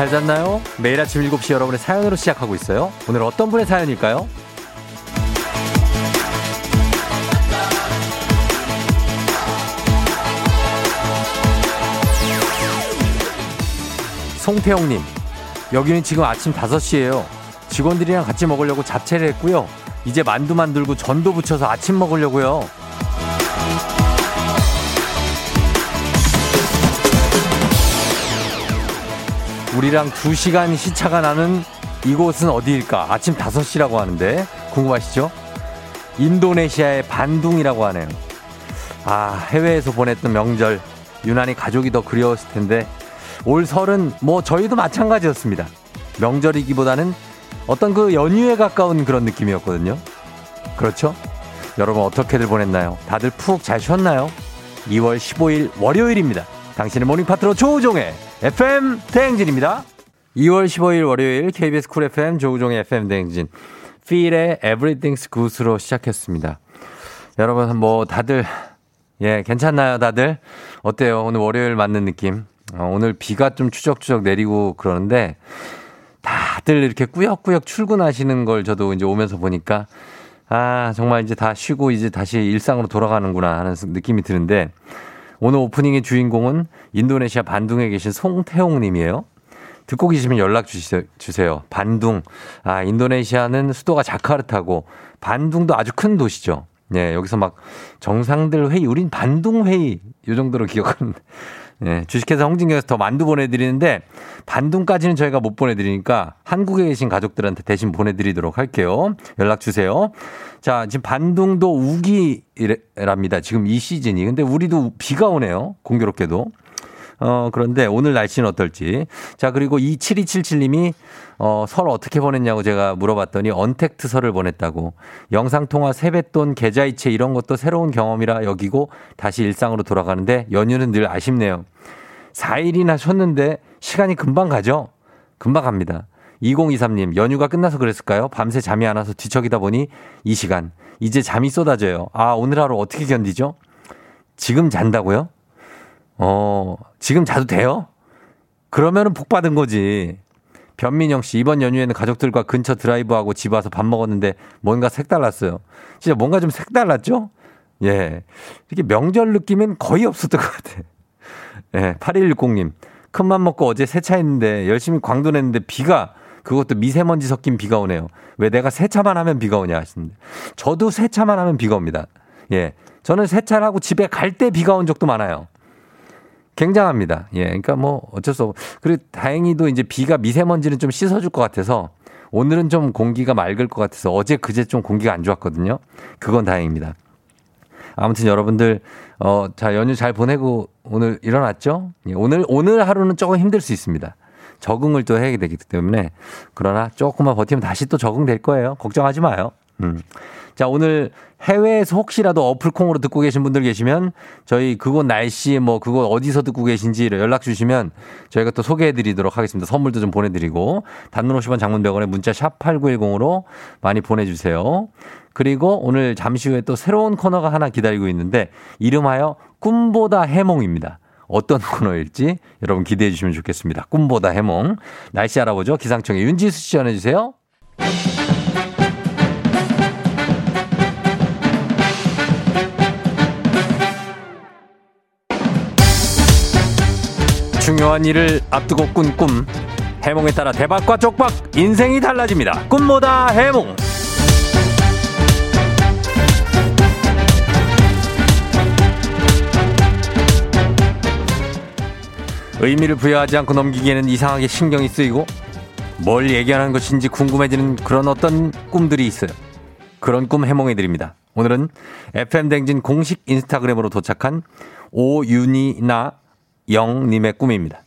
잘 잤나요? 매일 아침 7시 여러분의 사연으로 시작하고 있어요. 오늘 어떤 분의 사연일까요? 송태영님, 여기는 지금 아침 5시예요. 직원들이랑 같이 먹으려고 잡채를 했고요. 이제 만두 만들고 전도 붙여서 아침 먹으려고요. 우리랑 2시간 시차가 나는 이곳은 어디일까? 아침 5시라고 하는데 궁금하시죠? 인도네시아의 반둥이라고 하네요. 아, 해외에서 보냈던 명절 유난히 가족이 더 그리웠을 텐데 올 설은 뭐 저희도 마찬가지였습니다. 명절이기보다는 어떤 그 연휴에 가까운 그런 느낌이었거든요. 그렇죠? 여러분 어떻게들 보냈나요? 다들 푹 잘 쉬었나요? 2월 15일 월요일입니다. 당신의 morning 파트너 조우종의 FM 대행진입니다. 2월 15일 월요일 KBS 쿨 FM 조우종의 FM 대행진 필의 Everything's Good으로 시작했습니다. 여러분 뭐 다들 예 괜찮나요 다들 어때요 오늘 월요일 맞는 느낌 어, 오늘 비가 좀 추적추적 내리고 그러는데 다들 이렇게 꾸역꾸역 출근하시는 걸 저도 이제 오면서 보니까 아 정말 이제 다 쉬고 이제 다시 일상으로 돌아가는구나 하는 느낌이 드는데 오늘 오프닝의 주인공은 인도네시아 반둥에 계신 송태홍 님이에요. 듣고 계시면 연락 주세요. 반둥. 아, 인도네시아는 수도가 자카르타고 반둥도 아주 큰 도시죠. 예, 여기서 막 정상들 회의, 우린 반둥 회의 요 정도로 기억하는데 예, 주식회사 홍진경에서 더 만두 보내드리는데 반둥까지는 저희가 못 보내드리니까 한국에 계신 가족들한테 대신 보내드리도록 할게요. 연락 주세요. 자, 지금 반둥도 우기랍니다. 지금 이 시즌이. 근데 우리도 비가 오네요. 공교롭게도. 어, 그런데 오늘 날씨는 어떨지. 자, 그리고 27277님이 어, 설 어떻게 보냈냐고 제가 물어봤더니 언택트 설을 보냈다고. 영상통화 세뱃돈, 계좌이체 이런 것도 새로운 경험이라 여기고 다시 일상으로 돌아가는데 연휴는 늘 아쉽네요. 4일이나 쉬었는데 시간이 금방 가죠? 금방 갑니다. 2023님, 연휴가 끝나서 그랬을까요? 밤새 잠이 안 와서 뒤척이다 보니 이 시간. 이제 잠이 쏟아져요. 아, 오늘 하루 어떻게 견디죠? 지금 잔다고요? 어, 지금 자도 돼요? 그러면은 복 받은 거지. 변민영 씨, 이번 연휴에는 가족들과 근처 드라이브하고 집 와서 밥 먹었는데 뭔가 색달랐어요. 진짜 뭔가 좀 색달랐죠? 예. 이렇게 명절 느낌은 거의 없었던 것 같아. 예. 8160님. 큰맘 먹고 어제 세차했는데 열심히 광도 냈는데 비가 그것도 미세먼지 섞인 비가 오네요. 왜 내가 세차만 하면 비가 오냐 하시는데. 저도 세차만 하면 비가 옵니다. 예. 저는 세차를 하고 집에 갈 때 비가 온 적도 많아요. 굉장합니다. 예. 그러니까 뭐 어쩔 수 없고. 그리고 다행히도 이제 비가 미세먼지는 좀 씻어줄 것 같아서 오늘은 좀 공기가 맑을 것 같아서 어제 그제 좀 공기가 안 좋았거든요. 그건 다행입니다. 아무튼 여러분들 어, 자, 연휴 잘 보내고 오늘 일어났죠? 예, 오늘, 오늘 하루는 조금 힘들 수 있습니다. 적응을 또 해야 되기 때문에 그러나 조금만 버티면 다시 또 적응될 거예요. 걱정하지 마요. 음. 자, 오늘 해외에서 혹시라도 어플콩으로 듣고 계신 분들 계시면 저희 그곳 날씨 뭐 그곳 어디서 듣고 계신지 연락 주시면 저희가 또 소개해 드리도록 하겠습니다. 선물도 좀 보내드리고 단문 50원 장문 100원에 문자 샵 8910으로 많이 보내주세요. 그리고 오늘 잠시 후에 또 새로운 코너가 하나 기다리고 있는데 이름하여 꿈보다 해몽입니다. 어떤 코너일지 여러분 기대해 주시면 좋겠습니다. 꿈보다 해몽. 날씨 알아보죠. 기상청의 윤지수 씨 전해주세요. 중요한 일을 앞두고 꾼 꿈. 해몽에 따라 대박과 쪽박, 인생이 달라집니다. 꿈보다 해몽. 의미를 부여하지 않고 넘기기에는 이상하게 신경이 쓰이고 뭘 얘기하는 것인지 궁금해지는 그런 어떤 꿈들이 있어요. 그런 꿈 해몽해 드립니다. 오늘은 FM 댕진 공식 인스타그램으로 도착한 오윤이나 영님의 꿈입니다.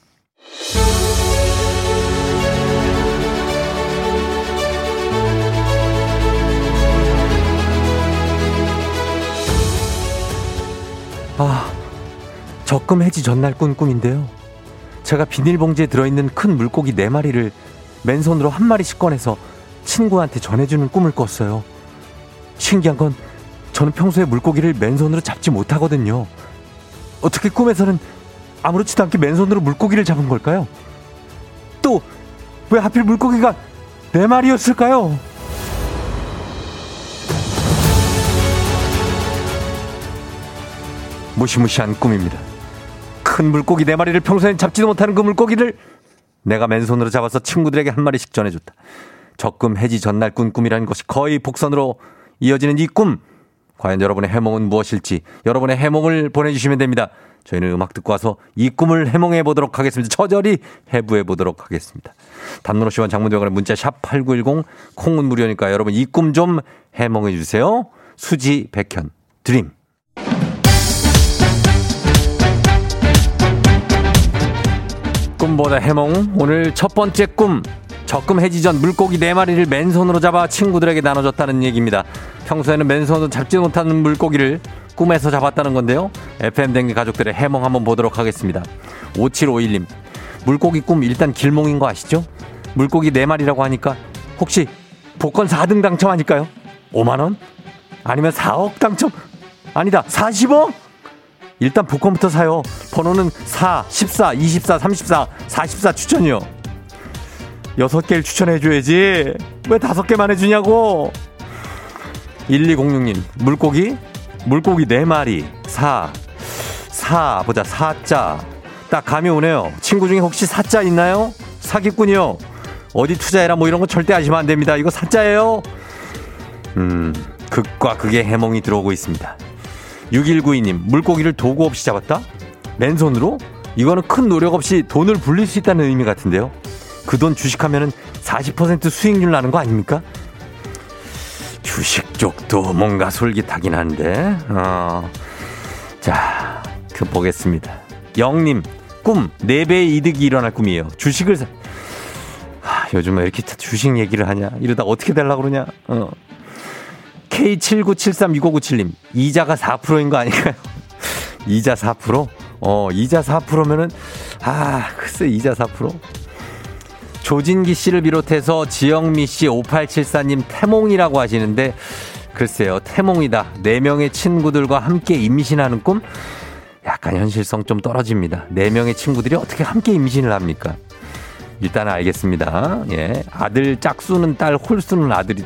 아, 적금 해지 전날 꾼 꿈인데요. 제가 비닐봉지에 들어있는 큰 물고기 네 마리를 맨손으로 한 마리씩 꺼내서 친구한테 전해주는 꿈을 꿨어요. 신기한 건 저는 평소에 물고기를 맨손으로 잡지 못하거든요. 어떻게 꿈에서는 아무렇지도 않게 맨손으로 물고기를 잡은 걸까요? 왜 하필 물고기가 네 마리였을까요? 무시무시한 꿈입니다. 큰 물고기 네 마리를 평소엔 잡지도 못하는 그 물고기를 내가 맨손으로 잡아서 친구들에게 한 마리씩 전해줬다. 적금 해지 전날 꾼 꿈이라는 것이 거의 복선으로 이어지는 이 꿈. 과연 여러분의 해몽은 무엇일지 여러분의 해몽을 보내주시면 됩니다. 저희는 음악 듣고 와서 이 꿈을 해몽해 보도록 하겠습니다. 처절히 해부해 보도록 하겠습니다. 담론 씨와 장문대원의 문자 샵 8910 콩은 무료니까 여러분 이 꿈 좀 해몽해 주세요. 수지 백현 드림. 꿈보다 해몽 오늘 첫 번째 꿈 적금 해지 전 물고기 네 마리를 맨손으로 잡아 친구들에게 나눠줬다는 얘기입니다. 평소에는 맨손으로 잡지 못하는 물고기를 꿈에서 잡았다는 건데요. FM 댕기 가족들의 해몽 한번 보도록 하겠습니다. 5751님. 물고기 꿈 일단 길몽인 거 아시죠? 물고기 4마리라고 하니까 혹시 복권 4등 당첨 아닐까요? 5만원? 아니면 4억 당첨? 아니다. 40억? 일단 복권부터 사요. 번호는 4, 14, 24, 34, 44 추천이요. 여섯 개를 추천해줘야지. 왜 다섯 개만 해주냐고. 1206님, 물고기? 물고기 4마리, 4. 4, 보자, 4자. 딱 감이 오네요. 친구 중에 혹시 4자 있나요? 사기꾼이요. 어디 투자해라 뭐 이런 거 절대 하시면 안 됩니다. 이거 사자예요. 음, 극과 극의 해몽이 들어오고 있습니다. 6192님, 물고기를 도구 없이 잡았다? 맨손으로? 이거는 큰 노력 없이 돈을 불릴 수 있다는 의미 같은데요. 그 돈 주식하면 은 40% 수익률 나는 거 아닙니까? 주식 쪽도 뭔가 솔깃하긴 한데, 어. 자, 그 보겠습니다. 영님, 꿈, 4배의 이득이 일어날 꿈이에요. 주식을 사, 하, 요즘 왜 이렇게 주식 얘기를 하냐? 이러다 어떻게 되려고 그러냐? 어. K79736597님, 이자가 4%인 거 아닌가요? 이자 4%? 어, 이자 4%면은, 아, 글쎄, 이자 4%? 조진기 씨를 비롯해서 지영미 씨, 5874님 태몽이라고 하시는데, 글쎄요, 태몽이다. 4명의 친구들과 함께 임신하는 꿈? 약간 현실성 좀 떨어집니다. 4명의 친구들이 어떻게 함께 임신을 합니까? 일단 알겠습니다. 예. 아들 짝수는 딸, 홀수는 아들이.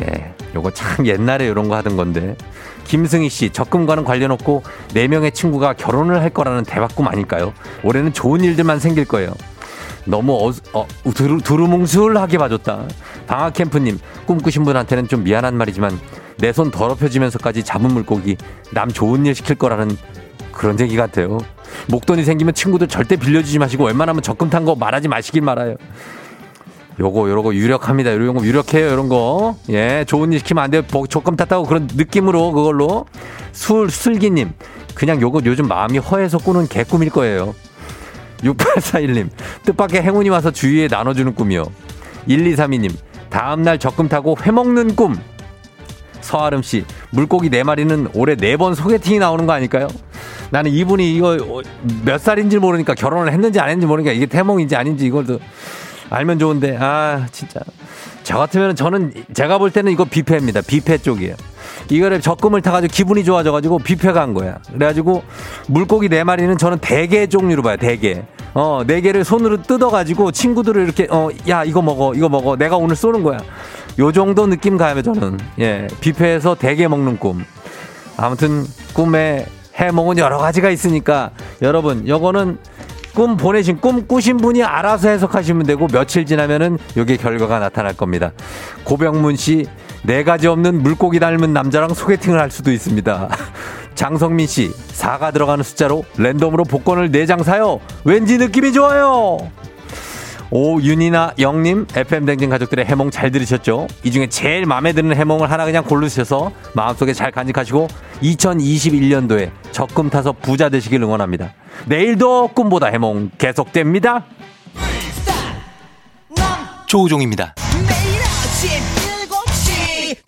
예. 요거 참 옛날에 이런 거 하던 건데. 김승희 씨, 적금과는 관련 없고 4명의 친구가 결혼을 할 거라는 대박 꿈 아닐까요? 올해는 좋은 일들만 생길 거예요. 너무 어, 어 두루, 두루뭉술하게 봐줬다. 방학캠프님, 꿈꾸신 분한테는 좀 미안한 말이지만 내 손 더럽혀지면서까지 잡은 물고기 남 좋은 일 시킬 거라는 그런 얘기 같아요. 목돈이 생기면 친구들 절대 빌려주지 마시고 웬만하면 적금 탄 거 말하지 마시길 말아요. 요거 요거 유력합니다. 이런 거 유력해요. 이런 거. 예, 좋은 일 시키면 안 돼요. 적금 탔다고 그런 느낌으로 그걸로 술 술기님 그냥 요거 요즘 마음이 허해서 꾸는 개꿈일 거예요. 6841님 뜻밖의 행운이 와서 주위에 나눠주는 꿈이요. 1232님 다음날 적금 타고 회 먹는 꿈. 서아름 씨, 물고기 네 마리는 올해 네 번 소개팅이 나오는 거 아닐까요? 나는 이분이 이거 몇 살인지 모르니까 결혼을 했는지 안 했는지 모르니까 이게 태몽인지 아닌지 이걸도 알면 좋은데, 아, 진짜. 저 같으면 저는 제가 볼 때는 이거 뷔페입니다. 뷔페 쪽이에요. 이거를 적금을 타가지고 기분이 좋아져가지고 뷔페 간 거야. 그래가지고 물고기 네 마리는 저는 대게 종류로 봐요. 대게. 어, 네 개를 손으로 뜯어가지고 친구들을 이렇게, 어, 야, 이거 먹어, 이거 먹어. 내가 오늘 쏘는 거야. 요 정도 느낌 가요, 저는. 예. 뷔페에서 대게 먹는 꿈. 아무튼 꿈의 해몽은 여러 가지가 있으니까 여러분, 요거는 꿈 보내신 꿈 꾸신 분이 알아서 해석하시면 되고 며칠 지나면은 요게 결과가 나타날 겁니다. 고병문 씨, 네 가지 없는 물고기 닮은 남자랑 소개팅을 할 수도 있습니다. 장성민 씨, 4가 들어가는 숫자로 랜덤으로 복권을 4장 사요. 왠지 느낌이 좋아요. 오윤이나 영님, FM댕진 가족들의 해몽 잘 들으셨죠? 이 중에 제일 마음에 드는 해몽을 하나 그냥 고르셔서 마음속에 잘 간직하시고 2021년도에 적금 타서 부자 되시길 응원합니다. 내일도 꿈보다 해몽 계속됩니다. 조우종입니다.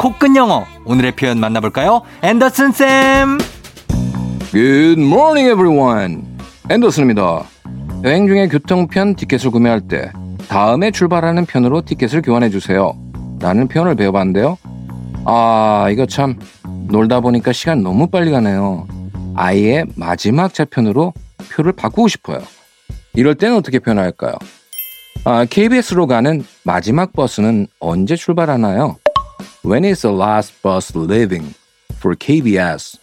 코끝 영어. 오늘의 표현 만나볼까요? 앤더슨 쌤. Good morning everyone. 앤더슨입니다. 여행 중에 교통편 티켓을 구매할 때 다음에 출발하는 편으로 티켓을 교환해 주세요. 라는 표현을 배워봤는데요. 아 이거 참 놀다 보니까 시간 너무 빨리 가네요. 아예 마지막 차편으로 표를 바꾸고 싶어요. 이럴 때는 어떻게 표현할까요? 아, KBS로 가는 마지막 버스는 언제 출발하나요? When is the last bus leaving for KBS?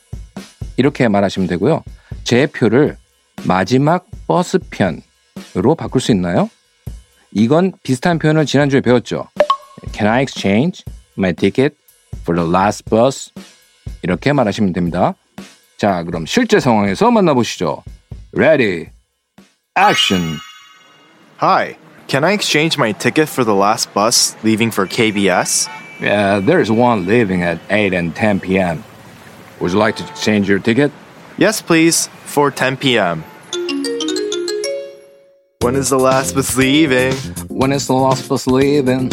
이렇게 말하시면 되고요. 제 표를 마지막 버스 편으로 바꿀 수 있나요? 이건 비슷한 표현을 지난주에 배웠죠. Can I exchange my ticket for the last bus? 이렇게 말하시면 됩니다. 자, 그럼 실제 상황에서 만나보시죠. Ready, action. Hi, can I exchange my ticket for the last bus leaving for KBS? Yeah, there's one leaving at 8 and 10 p.m. Would you like to exchange your ticket? Yes, please, for 10 p.m. When is the last bus leaving? When is the last bus leaving?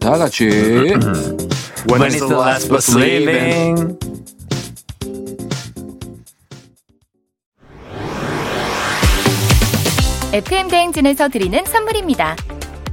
다 같이. when is the last bus leaving? FM 대행진에서 드리는 선물입니다.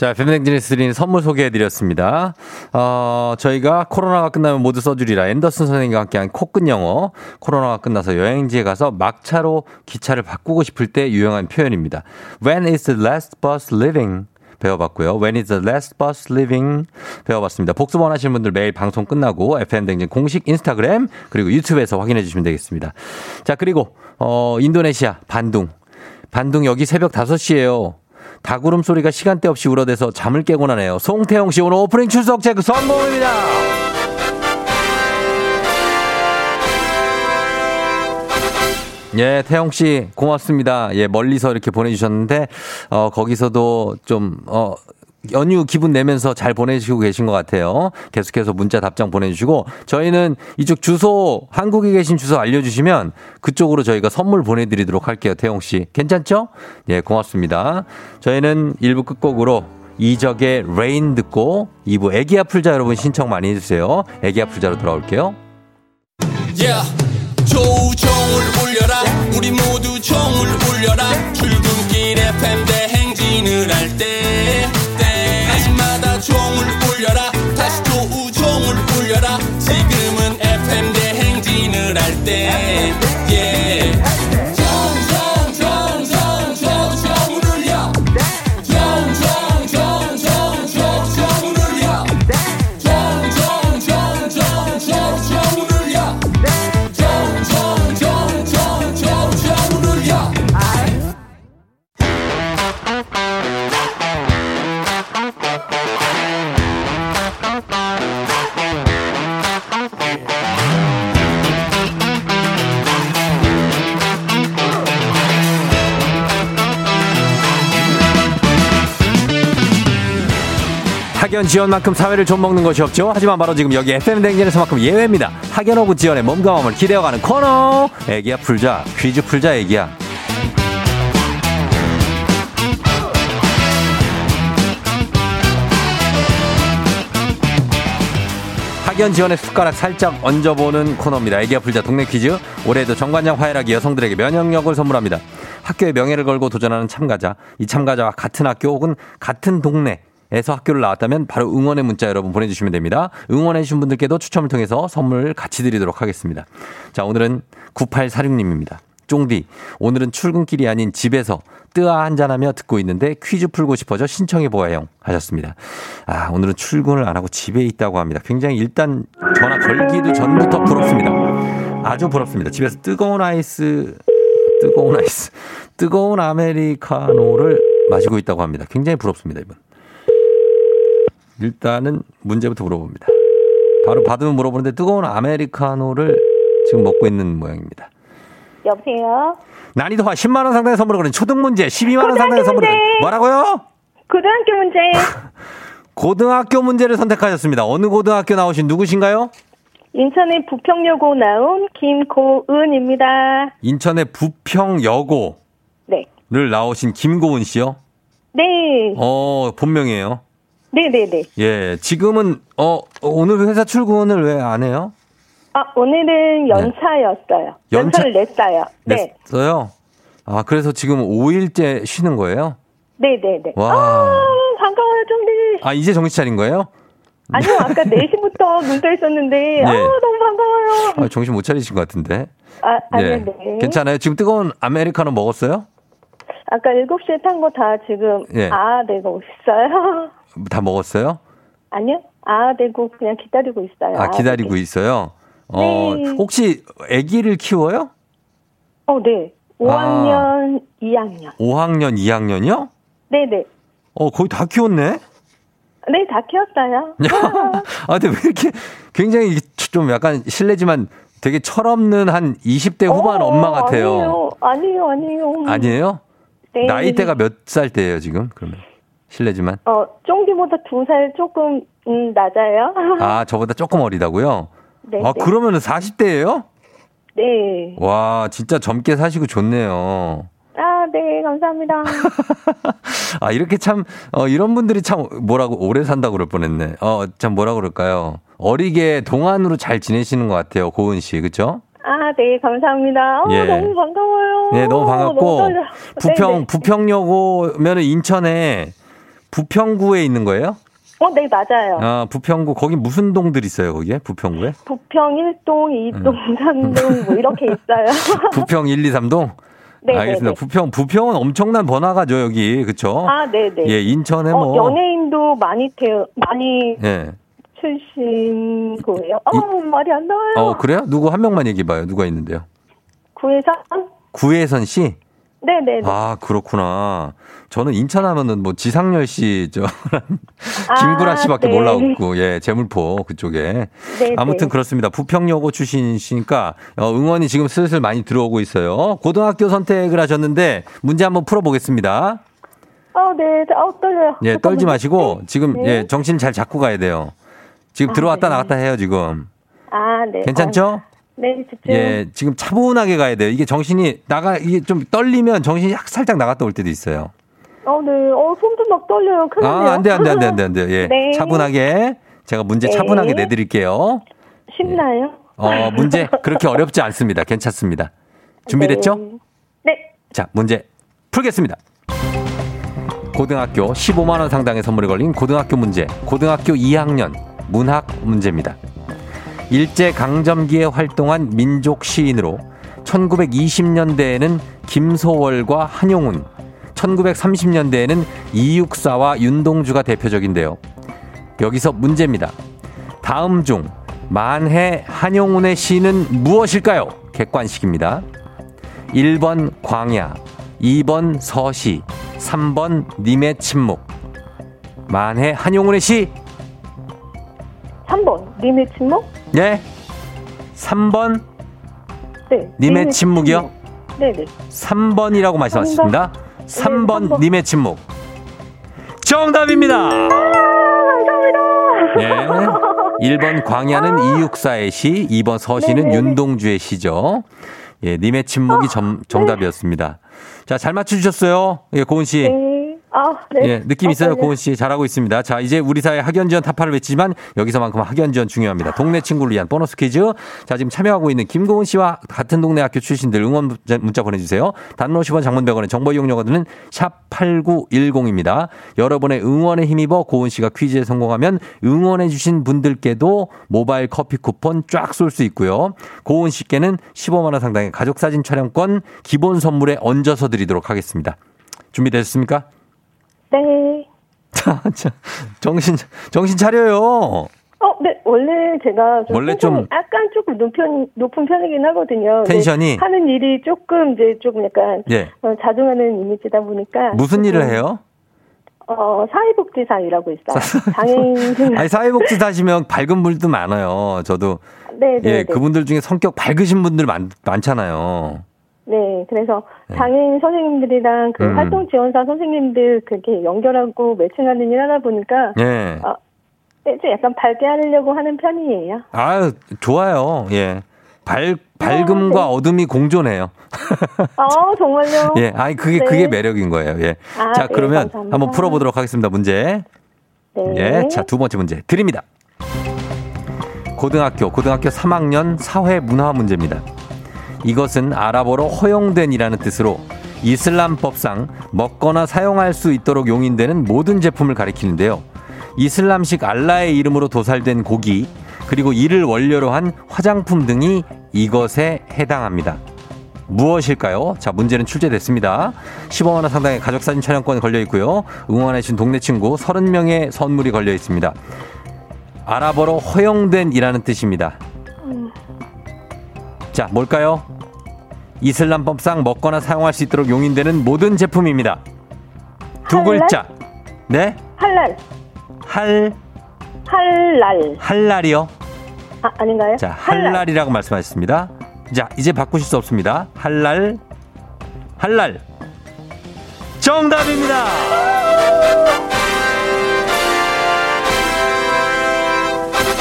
자, fem댕진에서 드리는 선물 소개해드렸습니다. 어, 저희가 코로나가 끝나면 모두 써주리라 앤더슨 선생님과 함께한 코끝 영어. 코로나가 끝나서 여행지에 가서 막차로 기차를 바꾸고 싶을 때 유용한 표현입니다. When is the last bus leaving? 배워봤고요. When is the last bus leaving? 배워봤습니다. 복습 원하시는 분들 매일 방송 끝나고 FM댕진 공식 인스타그램 그리고 유튜브에서 확인해 주시면 되겠습니다. 자, 그리고, 어, 인도네시아, 반둥. 반둥 여기 새벽 5시에요. 닭울음 소리가 시간대 없이 울어대서 잠을 깨곤 하네요. 송태영 씨 오늘 오프닝 출석 체크 성공입니다. 예, 태영 씨 고맙습니다. 예, 멀리서 이렇게 보내주셨는데 어 거기서도 좀 어. 연휴 기분 내면서 잘 보내주시고 계신 것 같아요. 계속해서 문자 답장 보내주시고 저희는 이쪽 주소 한국에 계신 주소 알려주시면 그쪽으로 저희가 선물 보내드리도록 할게요. 태용 씨 괜찮죠? 예, 고맙습니다. 저희는 1부 끝곡으로 이적의 Rain 듣고 2부 애기야 풀자 여러분 신청 많이 해주세요. 애기야 풀자로 돌아올게요. Yeah. 조우종을 울려라 우리 모두 종을 울려라 출근길 FM 대행진을 할때 때마다 종을 울려라. 다시 조우종을 울려라. 지금은 FM 대행진을 할때 학연 지연만큼 사회를 좀 먹는 것이 없죠. 하지만 바로 지금 여기 FM 댕진에서만큼 예외입니다. 학연 of 지연의 몸과 마음을 기대어가는 코너. 애기야 풀자 퀴즈 풀자 애기야. 학연 지연의 숟가락 살짝 얹어보는 코너입니다. 애기야 풀자 동네 퀴즈. 올해도 정관장 화애락이 여성들에게 면역력을 선물합니다. 학교의 명예를 걸고 도전하는 참가자. 이 참가자와 같은 학교 혹은 같은 동네. 에서 학교를 나왔다면 바로 응원의 문자 여러분 보내주시면 됩니다. 응원해주신 분들께도 추첨을 통해서 선물 같이 드리도록 하겠습니다. 자, 오늘은 9846님입니다. 쫑디, 오늘은 출근길이 아닌 집에서 뜨아 한잔하며 듣고 있는데 퀴즈 풀고 싶어져 신청해보아요 하셨습니다. 아, 오늘은 출근을 안 하고 집에 있다고 합니다. 굉장히 일단 전화 걸기도 전부터 부럽습니다. 아주 부럽습니다. 집에서 뜨거운 아이스, 뜨거운 아이스, 뜨거운 아메리카노를 마시고 있다고 합니다. 굉장히 부럽습니다, 이분. 일단은 문제부터 물어봅니다. 바로 받으면 물어보는데 뜨거운 아메리카노를 지금 먹고 있는 모양입니다. 여보세요? 난이도가 10만 원 상당의 선물을 거는 초등 문제, 12만 원 상당의 선물을 문제. 뭐라고요? 고등학교 문제. 고등학교 문제를 선택하셨습니다. 어느 고등학교 나오신 누구신가요? 인천의 부평여고 나온 김고은입니다. 인천의 부평여고를 네. 나오신 김고은 씨요. 네. 어, 본명이에요. 네네네. 예, 지금은 어 오늘 회사 출근을 왜 안 해요? 아, 오늘은 연차였어요. 네. 연차- 연차 를 냈어요. 네. 냈어요. 아, 그래서 지금 5일째 쉬는 거예요? 네네네. 와. 아, 반가워요, 정리. 아, 이제 정신 차린 거예요? 아니요, 아까 4시부터 문자 있었는데, 네. 아, 너무 반가워요. 아, 정신 못 차리신 것 같은데. 아, 아니요, 예. 네. 괜찮아요. 지금 뜨거운 아메리카노 먹었어요? 아까 7시에 탄 거 다 지금, 예. 아, 내고 있어요. 다 먹었어요? 아니요, 아, 내고 그냥 기다리고 있어요. 아, 기다리고 네. 있어요. 어, 네. 혹시 아기를 키워요? 어, 네. 아. 5학년, 2학년. 5학년, 2학년이요? 네네. 어, 거의 다 키웠네? 네, 다 키웠어요. 아, 근데 왜 이렇게 굉장히 좀 약간 실례지만 되게 철없는 한 20대 후반 어, 엄마 같아요. 아니에요, 아니에요, 아니에요. 아니에요? 네. 나이대가 몇 살 때예요, 지금? 그러면. 실례지만. 어, 쫑디보다 두 살 조금, 음, 낮아요. 아, 저보다 조금 어리다고요? 네. 아, 네. 그러면은 40대예요? 네. 와, 진짜 젊게 사시고 좋네요. 아, 네, 감사합니다. 아, 이렇게 참, 어, 이런 분들이 참 뭐라고 오래 산다고 그럴 뻔했네. 어, 참 뭐라 그럴까요? 어리게 동안으로 잘 지내시는 것 같아요, 고은 씨. 그쵸? 아, 네, 감사합니다. 어, 예. 너무 반가워요. 네, 너무 반갑고, 너무. 부평, 네네. 부평여고면은 인천에 부평구에 있는 거예요? 어, 네, 맞아요. 아, 부평구, 거기 무슨 동들 있어요, 거기에? 부평구에? 부평 1동, 2동, 음. 3동, 뭐, 이렇게 있어요. 부평 1, 2, 3동? 네, 알겠습니다. 네, 네. 부평, 부평은 엄청난 번화가죠, 여기. 그쵸? 아, 네 네. 예, 인천에 어, 뭐. 연예인도 많이 태어, 많이 예. 출신 거예요. 어, 말이 안 나와요. 어, 그래요? 누구 한 명만 얘기해 봐요. 누가 있는데요? 구혜선? 구혜선 씨? 네네네. 아, 그렇구나. 저는 인천 하면은 뭐 지상렬 씨, 저, 아, 김구라 씨밖에 네. 몰라갖고, 예, 재물포 그쪽에. 네, 아무튼 네. 그렇습니다. 부평여고 출신이시니까 어, 응원이 지금 슬슬 많이 들어오고 있어요. 고등학교 선택을 하셨는데 문제 한번 풀어보겠습니다. 아, 네. 아, 떨려요. 예, 떨지. 마시고 지금 네. 예, 정신 잘 잡고 가야 돼요. 지금 아, 들어왔다 네. 나갔다 해요, 지금. 아, 네. 괜찮죠? 아, 네, 집중. 예, 지금 차분하게 가야 돼요. 이게 정신이 나가, 이게 좀 떨리면 정신이 약 살짝 나갔다 올 때도 있어요. 어, 네. 어, 손도 막 떨려요. 큰일. 아, 안 돼, 안 돼, 안 돼, 안 돼, 안 돼. 예. 네. 차분하게. 제가 문제 네. 차분하게 내드릴게요. 쉽나요? 어, 문제 그렇게 어렵지 않습니다. 괜찮습니다. 준비됐죠? 네. 네. 자, 문제 풀겠습니다. 고등학교 15만원 상당의 선물이 걸린 고등학교 문제. 고등학교 2학년 문학 문제입니다. 일제강점기에 활동한 민족 시인으로 1920년대에는 김소월과 한용운, 1930년대에는 이육사와 윤동주가 대표적인데요. 여기서 문제입니다. 다음 중 만해 한용운의 시는 무엇일까요? 객관식입니다. 1번 광야, 2번 서시, 3번 님의 침묵. 만해 한용운의 시, 3번. 님의 침묵? 예? 3번 네. 님의 침묵이요? 네, 네. 3번이라고 말씀하셨습니다. 3번 삼 번. 님의 침묵. 정답입니다. 감사합니다. 예. 1번 광야는 이육사의 시, 2번 서시는 네네네. 윤동주의 시죠. 예, 님의 침묵이 정, 정답이었습니다. 자, 잘 맞춰주셨어요. 예, 고은 씨. 네. 아, 네. 예, 느낌 아, 있어요, 떨려요. 고은 씨. 잘하고 있습니다. 자, 이제 우리 사회 학연 지원 타파를 외치지만 여기서만큼 학연 지원 중요합니다. 동네 친구를 위한 보너스 퀴즈. 자, 지금 참여하고 있는 김고은 씨와 같은 동네 학교 출신들 응원 문자, 문자 보내주세요. 단문 50원 장문 100원의 정보 이용료가 드는 샵 8910입니다. 여러분의 응원에 힘입어 고은 씨가 퀴즈에 성공하면 응원해주신 분들께도 모바일 커피 쿠폰 쫙 쏠 수 있고요. 고은 씨께는 15만원 상당의 가족사진 촬영권 기본 선물에 얹어서 드리도록 하겠습니다. 준비되셨습니까? 네. 자, 자, 정신, 정신 차려요. 어, 네. 원래 제가 좀 원래 좀- 약간 조금 높은 높은 편이긴 하거든요. 텐션이? 하는 일이 조금 이제 조금 약간 예. 어, 자중하는 이미지다 보니까 무슨 일을 해요? 어, 사회복지사 일하고 있어요. 장애인 아니, 사회복지사 하시면 밝은 분들도 많아요. 저도. 네, 네, 예, 네. 그분들 중에 성격 밝으신 분들 많, 많잖아요. 네, 그래서 네. 장애인 선생님들이랑 그 음. 활동 지원사 선생님들 그렇게 연결하고 매칭하는 일 하다 보니까 예. 어, 네, 좀 약간 밝게 하려고 하는 편이에요. 아유, 좋아요. 예. 밝, 밝음과 아, 네. 어둠이 공존해요. 아, 정말요? 예. 아니, 그게, 네. 그게 매력인 거예요. 예. 아, 자, 네, 그러면 감사합니다. 한번 풀어보도록 하겠습니다. 문제. 네. 예. 자, 두 번째 문제 드립니다. 고등학교, 고등학교 3학년 사회 문화 문제입니다. 이것은 아랍어로 허용된이라는 뜻으로 이슬람법상 먹거나 사용할 수 있도록 용인되는 모든 제품을 가리키는데요. 이슬람식 알라의 이름으로 도살된 고기, 그리고 이를 원료로 한 화장품 등이 이것에 해당합니다. 무엇일까요? 자, 문제는 출제됐습니다. 15만원 상당의 가족사진 촬영권이 걸려 있고요. 응원해주신 동네 친구 30명의 선물이 걸려 있습니다. 아랍어로 허용된 이라는 뜻입니다. 자, 뭘까요? 이슬람법상 먹거나 사용할 수 있도록 용인되는 모든 제품입니다. 두 할랄? 글자. 네? 할랄, 할, 할랄. 할랄이요. 아, 아닌가요? 자, 할랄 이라고 말씀하셨습니다. 자, 이제 바꾸실 수 없습니다. 할랄, 할랄. 정답입니다!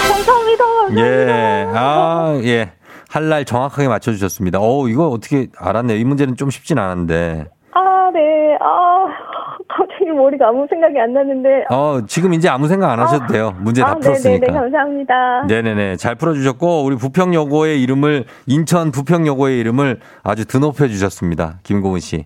감사합니다. 감사합니다. 예, 아, 예. 할랄 정확하게 맞춰주셨습니다. 어 이거 어떻게 알았네요. 이 문제는 좀 쉽진 않은데. 아, 네. 아, 갑자기 머리가 아무 생각이 안 나는데. 어, 지금 이제 아무 생각 안 하셔도 돼요. 문제 다 아. 풀었으니까. 감사합니다. 네네네. 잘 풀어주셨고, 우리 부평여고의 이름을, 인천 부평여고의 이름을 아주 드높여 주셨습니다. 김고은 씨.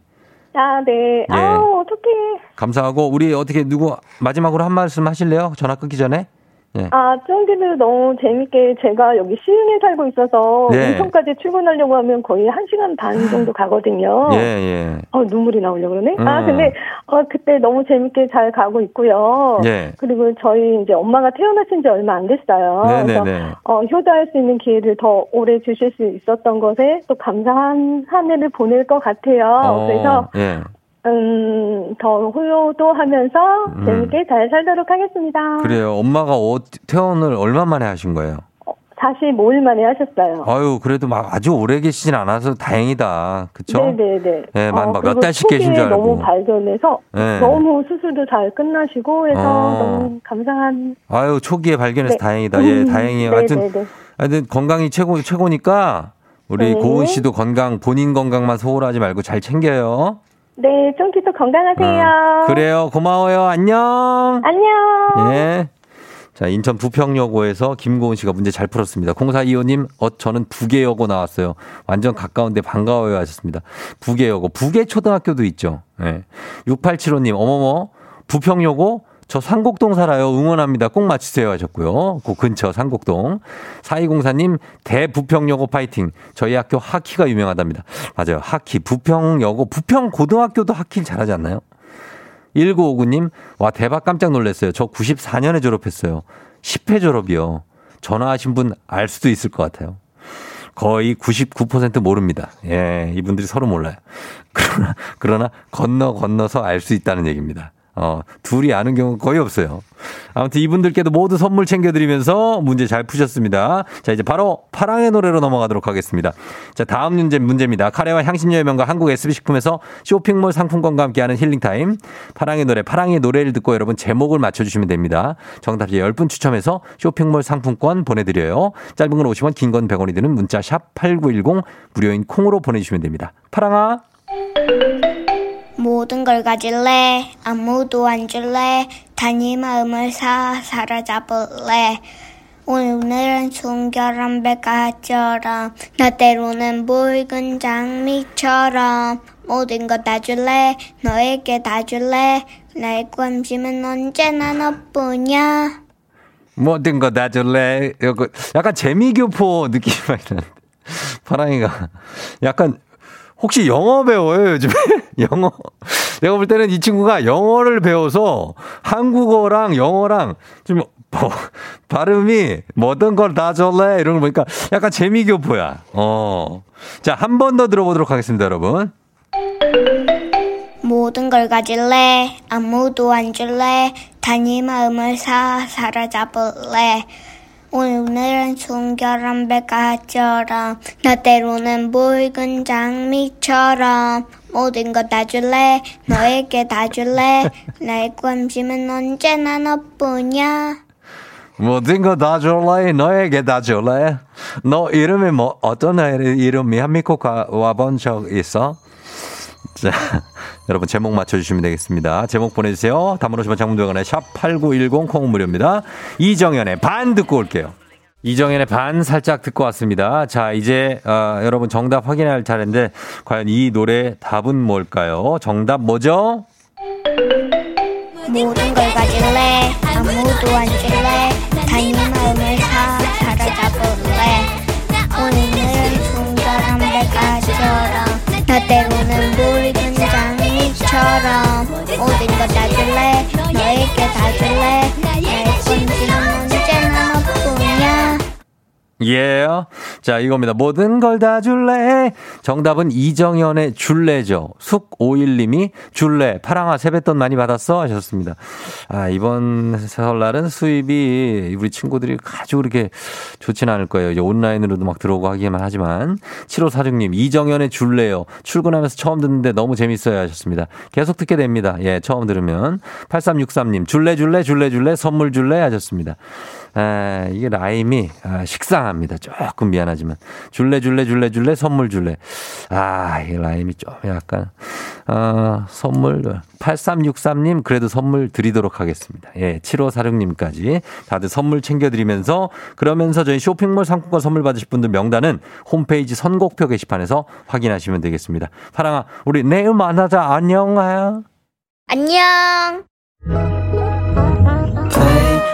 아, 네. 예. 아우, 어떡해. 감사하고, 우리 어떻게 누구 마지막으로 한 말씀 하실래요? 전화 끊기 전에? 예. 아, 쫑디도 너무 재밌게 제가 여기 시흥에 살고 있어서 네. 인천까지 출근하려고 하면 거의 한시간 반 정도 가거든요. 예, 예. 어, 눈물이 나오려고 그러네? 아, 음. 근데, 어, 그때 너무 재밌게 잘 가고 있고요. 예. 그리고 저희 이제 엄마가 태어나신 지 얼마 안 됐어요. 그래서 네네네. 어, 효도할 수 있는 기회를 더 오래 주실 수 있었던 것에 또 감사한 한 해를 보낼 것 같아요. 어, 그래서, 예. 음, 더 효도 하면서 음. 재밌게 잘 살도록 하겠습니다. 그래요. 엄마가 어, 퇴원을 얼마 만에 하신 거예요? 45일 만에 하셨어요. 아유, 그래도 막 아주 오래 계시진 않아서 다행이다. 그쵸? 네네네. 예, 만- 어, 몇 달씩 계신 줄 알고. 너무 발견해서 예. 너무 수술도 잘 끝나시고 해서 어. 너무 감사한. 아유, 초기에 발견해서 네. 다행이다. 예, 음, 다행이에요. 하여튼, 네네네. 하여튼 건강이 최고, 최고니까 우리 네. 고은 씨도 건강, 본인 건강만 소홀하지 말고 잘 챙겨요. 네, 쫑기도 건강하세요. 어, 그래요. 고마워요. 안녕. 안녕. 예. 자, 인천 부평여고에서 김고은 씨가 문제 잘 풀었습니다. 0425님, 어, 저는 부계여고 나왔어요. 완전 가까운데 반가워요 하셨습니다. 부계여고. 부계초등학교도 있죠. 예. 6875님, 어머머, 부평여고? 저 상곡동 살아요. 응원합니다. 꼭 맞추세요 하셨고요. 그 근처 상곡동. 4204님, 대부평여고 파이팅. 저희 학교 하키가 유명하답니다. 맞아요. 하키. 부평여고. 부평고등학교도 하키를 잘하지 않나요? 1959님, 와, 대박 깜짝 놀랐어요. 저 94년에 졸업했어요. 10회 졸업이요. 전화하신 분 알 수도 있을 것 같아요. 거의 99% 모릅니다. 예, 이분들이 서로 몰라요. 그러나, 그러나 건너 건너서 알 수 있다는 얘기입니다. 어, 둘이 아는 경우는 거의 없어요. 아무튼 이분들께도 모두 선물 챙겨드리면서 문제 잘 푸셨습니다. 자, 이제 바로 파랑의 노래로 넘어가도록 하겠습니다. 자, 다음 문제, 문제입니다. 카레와 향신료의 명가 한국 SB식품에서 쇼핑몰 상품권과 함께하는 힐링타임. 파랑의 노래, 파랑의 노래를 듣고 여러분 제목을 맞춰주시면 됩니다. 정답지 10분 추첨해서 쇼핑몰 상품권 보내드려요. 짧은 건 50원, 긴 건 100원이 드는 문자 샵8910 무료인 콩으로 보내주시면 됩니다. 파랑아. 모든 걸 가질래? 아무도 안 줄래? 단위 마음을 사 사로잡을래? 오늘은 순결한 백화처럼 나 때로는 붉은 장미처럼. 모든 것 다 줄래? 너에게 다 줄래? 나의 관심은 언제나 너뿐이야. 모든 거 다 줄래? 약간 재미교포 느낌이 많이 나는데. 파랑이가. 약간 혹시 영어 배워요, 요즘에? 영어. 내가 볼 때는 이 친구가 영어를 배워서 한국어랑 영어랑 좀 뭐, 발음이 모든 걸다 줄래? 이런 거 보니까 약간 재미교포야. 어. 자, 한 번 더 들어보도록 하겠습니다, 여러분. 모든 걸 가질래 아무도 안 줄래 단위 마음을 사 사로잡을래 오늘은 순결한 백화처럼 나 때로는 붉은 장미처럼 모든 것 다 줄래 너에게 다 줄래 나의 관심은 언제나 너뿐이야 모든 거 다 줄래? 너에게 다 줄래? 너 이름이 뭐, 어떤 애 이름이 한미국 와본 적 있어? 자, 여러분 제목 맞춰주시면 되겠습니다. 제목 보내주세요. 담으로시면 장문대원의 샵8910 콩은 무료입니다. 이정현의 반 듣고 올게요. 이정현의 반 살짝 듣고 왔습니다. 자, 이제, 어, 여러분 정답 확인할 차례인데, 과연 이 노래 답은 뭘까요? 정답 뭐죠? 모든 걸 가질래? 아무도 안 줄래? 단위 마음을 사 사로잡을래? 오늘은 순결한 백화처럼 나 때로는 붉은 장미처럼. 모든 것다 줄래? 너에게 다 줄래? 언제나 너뿐이야 예. 자, 이겁니다. 모든 걸 다 줄래? 정답은 이정현의 줄래죠. 숙오일님이 줄래. 파랑아 세뱃돈 많이 받았어? 하셨습니다. 아, 이번 설날은 수입이 우리 친구들이 아주 그렇게 좋진 않을 거예요. 온라인으로도 막 들어오고 하기만 하지만. 7546님, 이정현의 줄래요. 출근하면서 처음 듣는데 너무 재밌어요. 하셨습니다. 계속 듣게 됩니다. 예, 처음 들으면. 8363님, 줄래, 줄래, 줄래, 줄래, 선물 줄래? 하셨습니다. 아, 이게 라임이 아, 식상합니다. 조금 미안하지만. 줄래, 줄래, 줄래, 줄래, 선물 줄래. 아, 이 라임이 좀 약간, 어, 선물. 8363님, 그래도 선물 드리도록 하겠습니다. 예, 7546님까지 다들 선물 챙겨 드리면서 그러면서 저희 쇼핑몰 상품권 선물 받으실 분들 명단은 홈페이지 선곡표 게시판에서 확인하시면 되겠습니다. 파랑아, 우리 내일 만나자. 안녕. 안녕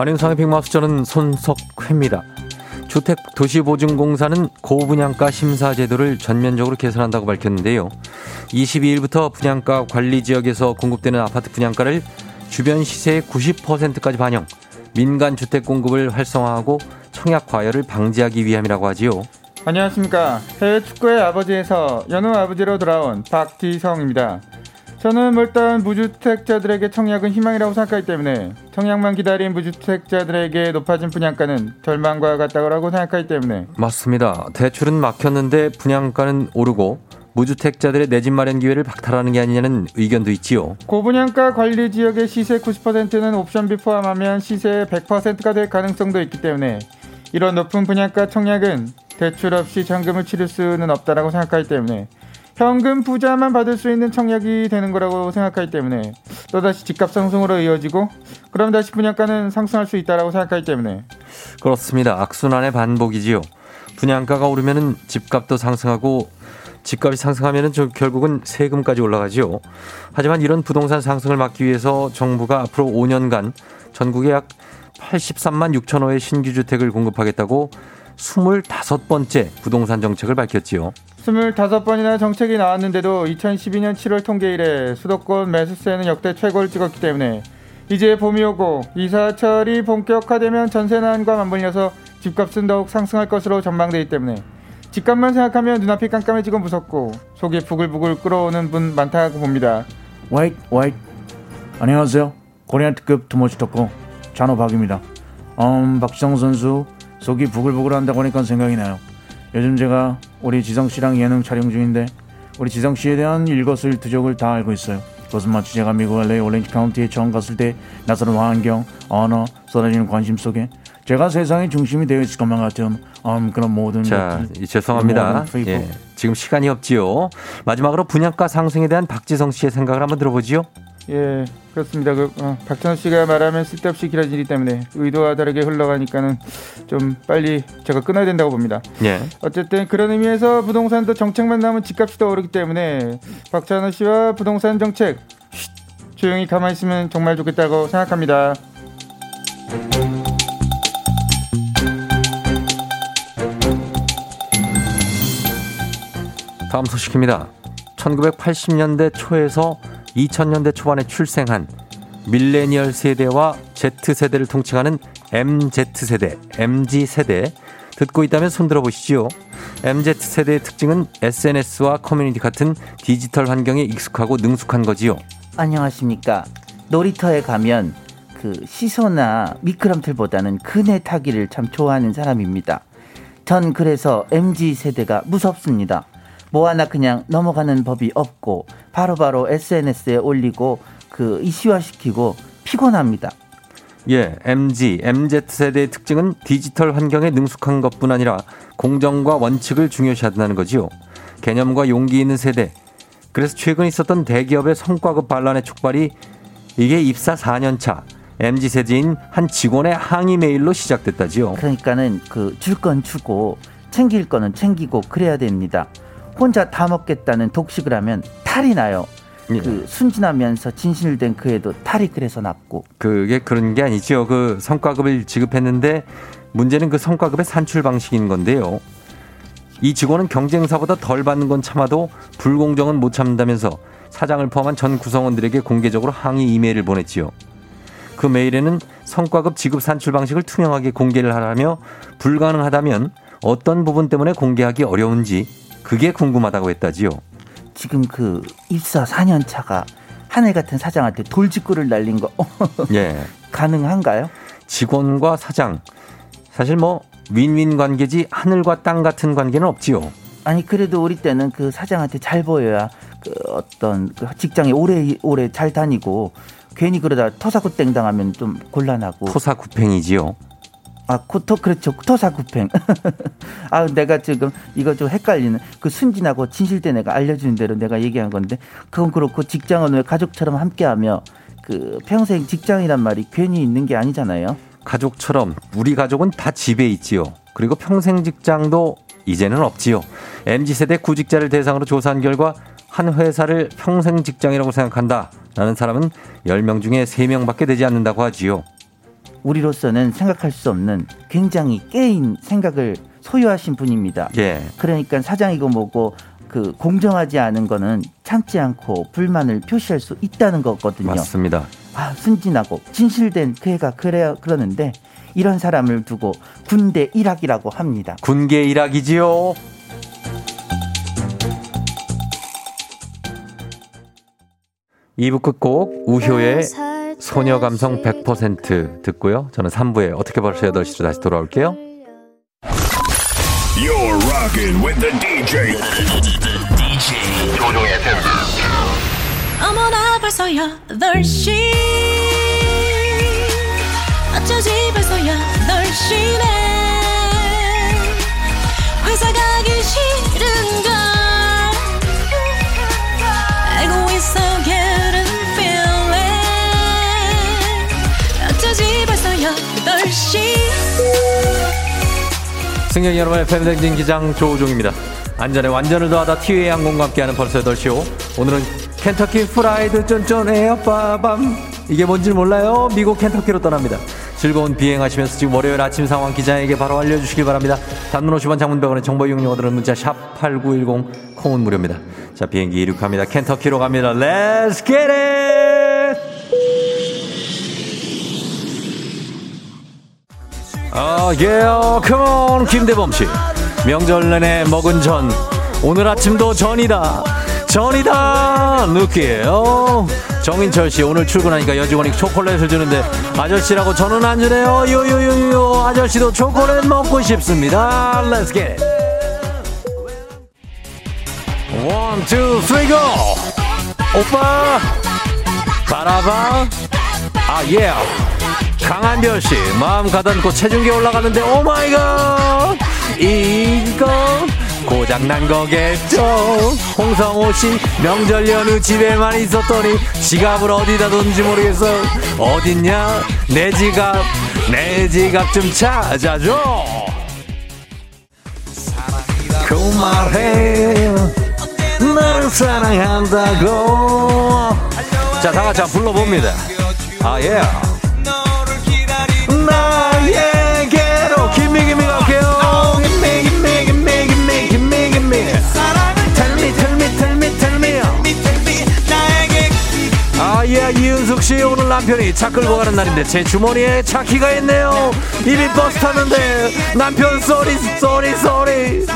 안윤상의 빅마우스 저는 손석회입니다. 주택도시보증공사는 고분양가 심사 제도를 전면적으로 개선한다고 밝혔는데요. 22일부터 분양가 관리 지역에서 공급되는 아파트 분양가를 주변 시세의 90%까지 반영, 민간 주택 공급을 활성화하고 청약 과열을 방지하기 위함이라고 하지요. 안녕하십니까. 해외 축구의 아버지에서 연우 아버지로 돌아온 박지성입니다. 저는 일단 무주택자들에게 청약은 희망이라고 생각하기 때문에 청약만 기다린 무주택자들에게 높아진 분양가는 절망과 같다고 생각하기 때문에 맞습니다. 대출은 막혔는데 분양가는 오르고 무주택자들의 내 집 마련 기회를 박탈하는 게 아니냐는 의견도 있지요. 고분양가 관리 지역의 시세 90%는 옵션비 포함하면 시세의 100%가 될 가능성도 있기 때문에 이런 높은 분양가 청약은 대출 없이 잔금을 치를 수는 없다라고 생각하기 때문에 현금 부자만 받을 수 있는 청약이 되는 거라고 생각하기 때문에 또다시 집값 상승으로 이어지고 그럼 다시 분양가는 상승할 수 있다라고 생각하기 때문에 그렇습니다. 악순환의 반복이지요. 분양가가 오르면은 집값도 상승하고 집값이 상승하면은 저 결국은 세금까지 올라가지요. 하지만 이런 부동산 상승을 막기 위해서 정부가 앞으로 5년간 전국에 약 83만 6천 호의 신규 주택을 공급하겠다고 25번째 부동산 정책을 밝혔지요. 25번이나 정책이 나왔는데도 2012년 7월 통계 이래 수도권 매수세는 역대 최고를 찍었기 때문에 이제 봄이 오고 이사철이 본격화되면 전세난과 맞물려서 집값은 더욱 상승할 것으로 전망되기 때문에 집값만 생각하면 눈앞이 깜깜해지고 무섭고 속이 부글부글 끓어오는 분 많다고 봅니다. Wait wait. 안녕하세요. Korean 특급 too much talker 찬호박입니다. 음 박지성 선수 속이 부글부글 한다고 하니까 생각이 나요 요즘 제가 우리 지성 씨랑 예능 촬영 중인데 우리 지성 씨에 대한 일거수일투족을 다 알고 있어요 그것은 마치 제가 미국 LA 오렌지 카운티에 처음 갔을 때 나서는 환경, 언어, 쏟아지는 관심 속에 제가 세상의 중심이 되어 있을 것만 같은 음, 그런 모든 자, 것들, 죄송합니다. 모든. 예, 지금 시간이 없지요. 마지막으로 분양가 상승에 대한 박지성 씨의 생각을 한번 들어보지요. 예, 그렇습니다. 그 어, 박찬호 씨가 말하면 쓸데없이 길어지기 때문에 의도와 다르게 흘러가니까는 좀 빨리 제가 끊어야 된다고 봅니다. 예. 어쨌든 그런 의미에서 부동산도 정책만 나오면 집값이 더 오르기 때문에 박찬호 씨와 부동산 정책 쉿, 조용히 가만히 있으면 정말 좋겠다고 생각합니다. 다음 소식입니다. 1980년대 초에서 2000년대 초반에 출생한 밀레니얼 세대와 Z세대를 통칭하는 MZ세대, MG세대 듣고 있다면 손들어 보시지요. MZ세대의 특징은 SNS와 커뮤니티 같은 디지털 환경에 익숙하고 능숙한 거지요. 안녕하십니까. 놀이터에 가면 그 시소나 미끄럼틀보다는 그네 타기를 참 좋아하는 사람입니다. 전 그래서 MZ 세대가 무섭습니다. 뭐 하나 그냥 넘어가는 법이 없고 바로 바로 SNS에 올리고 그 이슈화시키고 피곤합니다. 예, MG, MZ세대의 특징은 디지털 환경에 능숙한 것뿐 아니라 공정과 원칙을 중요시한다는 거지요. 개념과 용기 있는 세대. 그래서 최근 있었던 대기업의 성과급 반란의 촉발이 이게 입사 4년 차 MZ세대인 한 직원의 항의 메일로 시작됐다지요. 그러니까는 그 줄 건 주고 챙길 거는 챙기고 그래야 됩니다. 혼자 다 먹겠다는 독식을 하면 탈이 나요. 예. 그 순진하면서 진실된 그에도 탈이 그래서 났고 그게 그런 게 아니죠. 그 성과급을 지급했는데 문제는 그 성과급의 산출 방식인 건데요. 이 직원은 경쟁사보다 덜 받는 건 참아도 불공정은 못 참는다면서 사장을 포함한 전 구성원들에게 공개적으로 항의 이메일을 보냈지요. 그 메일에는 성과급 지급 산출 방식을 투명하게 공개를 하라며 불가능하다면 어떤 부분 때문에 공개하기 어려운지 그게 궁금하다고 했다지요. 지금 그 입사 4년 차가 하늘 같은 사장한테 돌직구를 날린 거 예. 가능한가요? 직원과 사장. 사실 뭐 윈윈 관계지 하늘과 땅 같은 관계는 없지요. 아니 그래도 우리 때는 그 사장한테 잘 보여야 그 어떤 그 직장에 오래 오래 잘 다니고 괜히 그러다 토사구땡 당하면 좀 곤란하고 토사구팽이지요. 아 코토 그렇죠 토사구팽 아 내가 지금 이거 좀 헷갈리는 그 순진하고 진실된 애가 알려주는 대로 내가 얘기한 건데 그건 그렇고 직장은 왜 가족처럼 함께하며 그 평생 직장이란 말이 괜히 있는 게 아니잖아요. 가족처럼 우리 가족은 다 집에 있지요. 그리고 평생 직장도 이제는 없지요. MZ세대 구직자를 대상으로 조사한 결과 한 회사를 평생 직장이라고 생각한다. 라는 사람은 10명 중에 3명밖에 되지 않는다고 하지요. 우리로서는 생각할 수 없는 굉장히 깨인 생각을 소유하신 분입니다. 예. 그러니까 사장이고 뭐고 그 공정하지 않은 거는 참지 않고 불만을 표시할 수 있다는 거거든요. 맞습니다. 아, 순진하고 진실된 그 애가 그래야 그러는데 이런 사람을 두고 군대 일학이라고 합니다. 군계 일학이지요. 이부 끝곡 우효의 소녀 감성 100% 듣고요. 저는 3부에 어떻게 벌써 8시로 다시 돌아올게요. You're rocking with the DJ. DJ 조종의 FM. 어머나 벌써 8시 어쩌지 벌써 8시네 회사 가기 싫은 승객 여러분의 FM댕진 기장 조우종입니다. 안전에 완전을 더하다 티웨이 항공과 함께하는 벌써 8시오. 오늘은 켄터키 프라이드 쫀쫀 에어빠밤. 이게 뭔지 몰라요? 미국 켄터키로 떠납니다. 즐거운 비행하시면서 지금 월요일 아침 상황 기장에게 바로 알려주시길 바랍니다. 단문 50원 장문 100원의 정보 이용료들은 문자 샵 8910 콩은 무료입니다. 자 비행기 이륙합니다. 켄터키로 갑니다. Let's! 아, 예, 컴온, 김대범 씨. 명절 내내 먹은 전. 오늘 아침도 전이다. 전이다. 느끼해요. 정인철 씨, 오늘 출근하니까 여직원이 초콜릿을 주는데, 아저씨라고 저는 안 주네요. 요요요요. 아저씨도 초콜릿 먹고 싶습니다. Let's get it. One, two, three, go. 오빠. 바라봐. 아, 예. 강한별 씨 마음 가다듬고 체중계 올라가는데 Oh my God! 이거 고장난 거겠죠? 홍성호 씨 명절 연휴 집에만 있었더니 지갑을 어디다 뒀는지 모르겠어. 어딨냐? 내 지갑 내 지갑 좀 찾아줘. 그 말해 나를 사랑한다고. 자 다 같이 한번 불러봅니다. 아예. 나 씨 오늘 남편이 차 끌고 가는 날인데 제 주머니에 차 키가 있네요. 이미 버스 탔는데 남편 sorry sorry sorry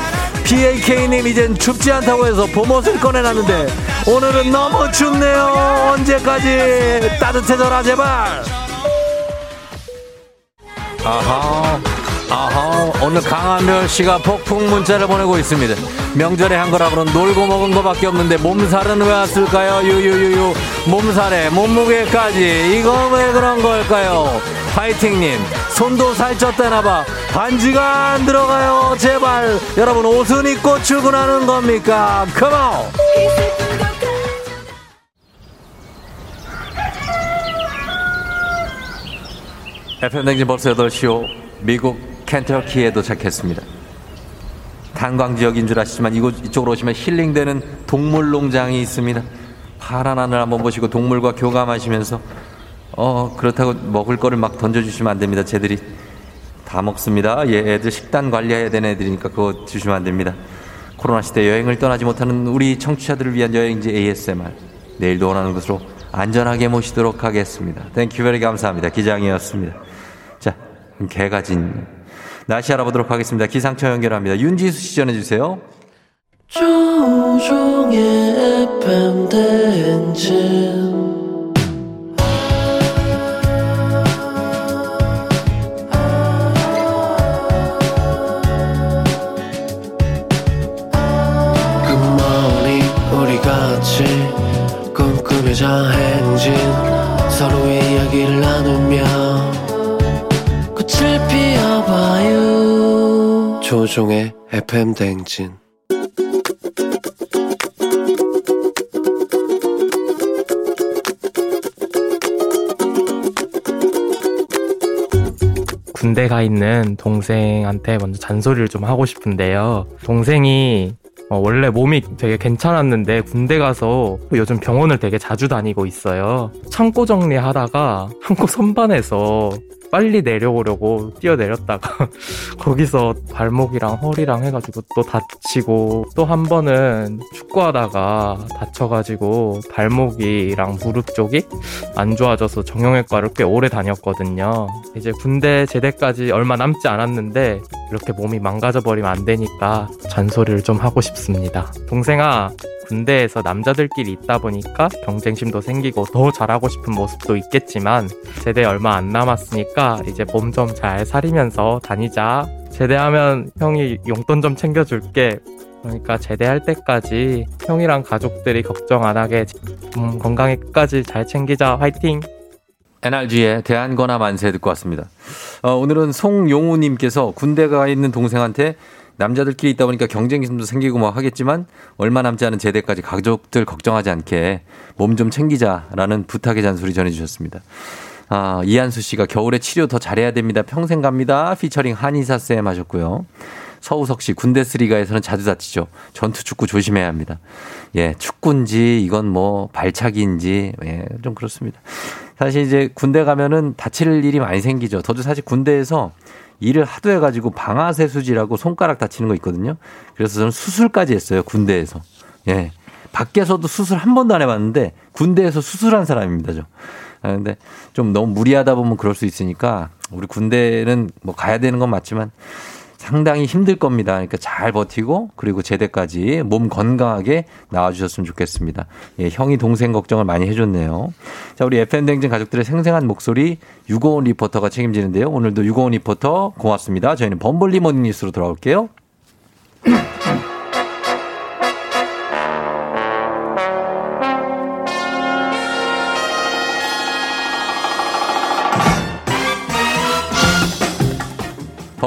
PAK님 이젠 춥지 않다고 해서 봄옷을 꺼내놨는데 오늘은 너무 춥네요. 언제까지? 따뜻해져라 제발. 아하, 아하, 오늘 강한별 씨가 폭풍 문자를 보내고 있습니다. 명절에 한 거라고는 놀고 먹은 거밖에 없는데 몸살은 왜 왔을까요? 유유유유. 몸살에 몸무게까지. 이거 왜 그런 걸까요? 파이팅님, 손도 살쪘다나봐. 반지가 안 들어가요. 제발. 여러분, 옷은 입고 출근하는 겁니까? 컴온! FM댕진 벌써 8시오. 미국 켄터키에 도착했습니다. 탄광 지역인 줄 아시지만 이곳, 이쪽으로 오시면 힐링되는 동물 농장이 있습니다. 파란 하늘 한번 보시고 동물과 교감하시면서 어 그렇다고 먹을 거를 막 던져주시면 안 됩니다. 쟤들이 다 먹습니다. 예, 애들 식단 관리해야 되는 애들이니까 그거 주시면 안 됩니다. 코로나 시대 여행을 떠나지 못하는 우리 청취자들을 위한 여행지 ASMR 내일도 원하는 곳으로 안전하게 모시도록 하겠습니다. Thank you very 감사합니다. 기장이었습니다. 자, 개가진 날씨 알아보도록 하겠습니다. 기상청 연결합니다. 윤지수 씨 전해주세요. 꿈꾸며자 행진 서로의 이야기를 나누며 꽃을 피워봐요 조종의 FM 대행진 군대 가 있는 동생한테 먼저 잔소리를 좀 하고 싶은데요. 동생이 어, 원래 몸이 되게 괜찮았는데 군대 가서 요즘 병원을 되게 자주 다니고 있어요. 창고 정리하다가 창고 선반에서 빨리 내려오려고 뛰어내렸다가 거기서 발목이랑 허리랑 해가지고 또 다치고 또 한 번은 축구하다가 다쳐가지고 발목이랑 무릎 쪽이 안 좋아져서 정형외과를 꽤 오래 다녔거든요. 이제 군대 제대까지 얼마 남지 않았는데 이렇게 몸이 망가져 버리면 안 되니까 잔소리를 좀 하고 싶습니다. 동생아, 군대에서 남자들끼리 있다 보니까 경쟁심도 생기고 더 잘하고 싶은 모습도 있겠지만 제대 얼마 안 남았으니까 이제 몸 좀 잘 사리면서 다니자. 제대하면 형이 용돈 좀 챙겨줄게. 그러니까 제대할 때까지 형이랑 가족들이 걱정 안 하게 음, 건강에 끝까지 잘 챙기자. 화이팅! NRG의 대한거나 만세 듣고 왔습니다. 어, 오늘은 송용우님께서 군대 가 있는 동생한테 남자들끼리 있다 보니까 경쟁심도 생기고 뭐 하겠지만 얼마 남지 않은 제대까지 가족들 걱정하지 않게 몸 좀 챙기자라는 부탁의 잔소리 전해주셨습니다. 아, 이한수 씨가 겨울에 치료 더 잘해야 됩니다. 평생 갑니다. 피처링 한의사 쌤 하셨고요. 서우석 씨, 군대 쓰리가에서는 자주 다치죠. 전투 축구 조심해야 합니다. 예, 축구인지 이건 뭐 발차기인지 예, 좀 그렇습니다. 사실 이제 군대 가면은 다칠 일이 많이 생기죠. 저도 사실 군대에서 일을 하도 해가지고 방아쇠수지라고 손가락 다치는 거 있거든요. 그래서 저는 수술까지 했어요. 군대에서. 예. 밖에서도 수술 한 번도 안 해봤는데 군대에서 수술한 사람입니다. 저. 아, 근데 좀 너무 무리하다 보면 그럴 수 있으니까 우리 군대는 뭐 가야 되는 건 맞지만 상당히 힘들 겁니다. 그러니까 잘 버티고 그리고 제대까지 몸 건강하게 나와주셨으면 좋겠습니다. 예, 형이 동생 걱정을 많이 해줬네요. 자, 우리 FM댕진 가족들의 생생한 목소리 유고원 리포터가 책임지는데요. 오늘도 유고원 리포터 고맙습니다. 저희는 범블리 morning 뉴스로 돌아올게요.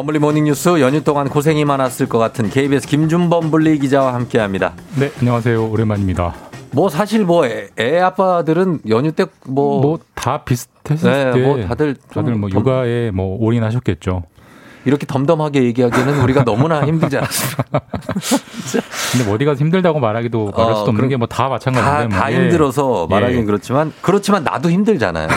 범블리 morning 뉴스 연휴 동안 고생이 많았을 것 같은 KBS 김준범 블리 기자와 함께합니다. 네, 안녕하세요. 오랜만입니다. 뭐 사실 뭐애 아빠들은 연휴 때 뭐 뭐 다 비슷했을 네, 때 뭐 다들 좀 다들 뭐 덤- 육아에 뭐 올인하셨겠죠. 이렇게 덤덤하게 얘기하기에는 우리가 너무나 힘들지 않았습까 근데 뭐 어디 가서 힘들다고 말하기도 말할 어, 수도 없는 그럼 게뭐다 다, 마찬가지인데 다 뭐. 예. 힘들어서 말하기는 예. 그렇지만 그렇지만 나도 힘들잖아요.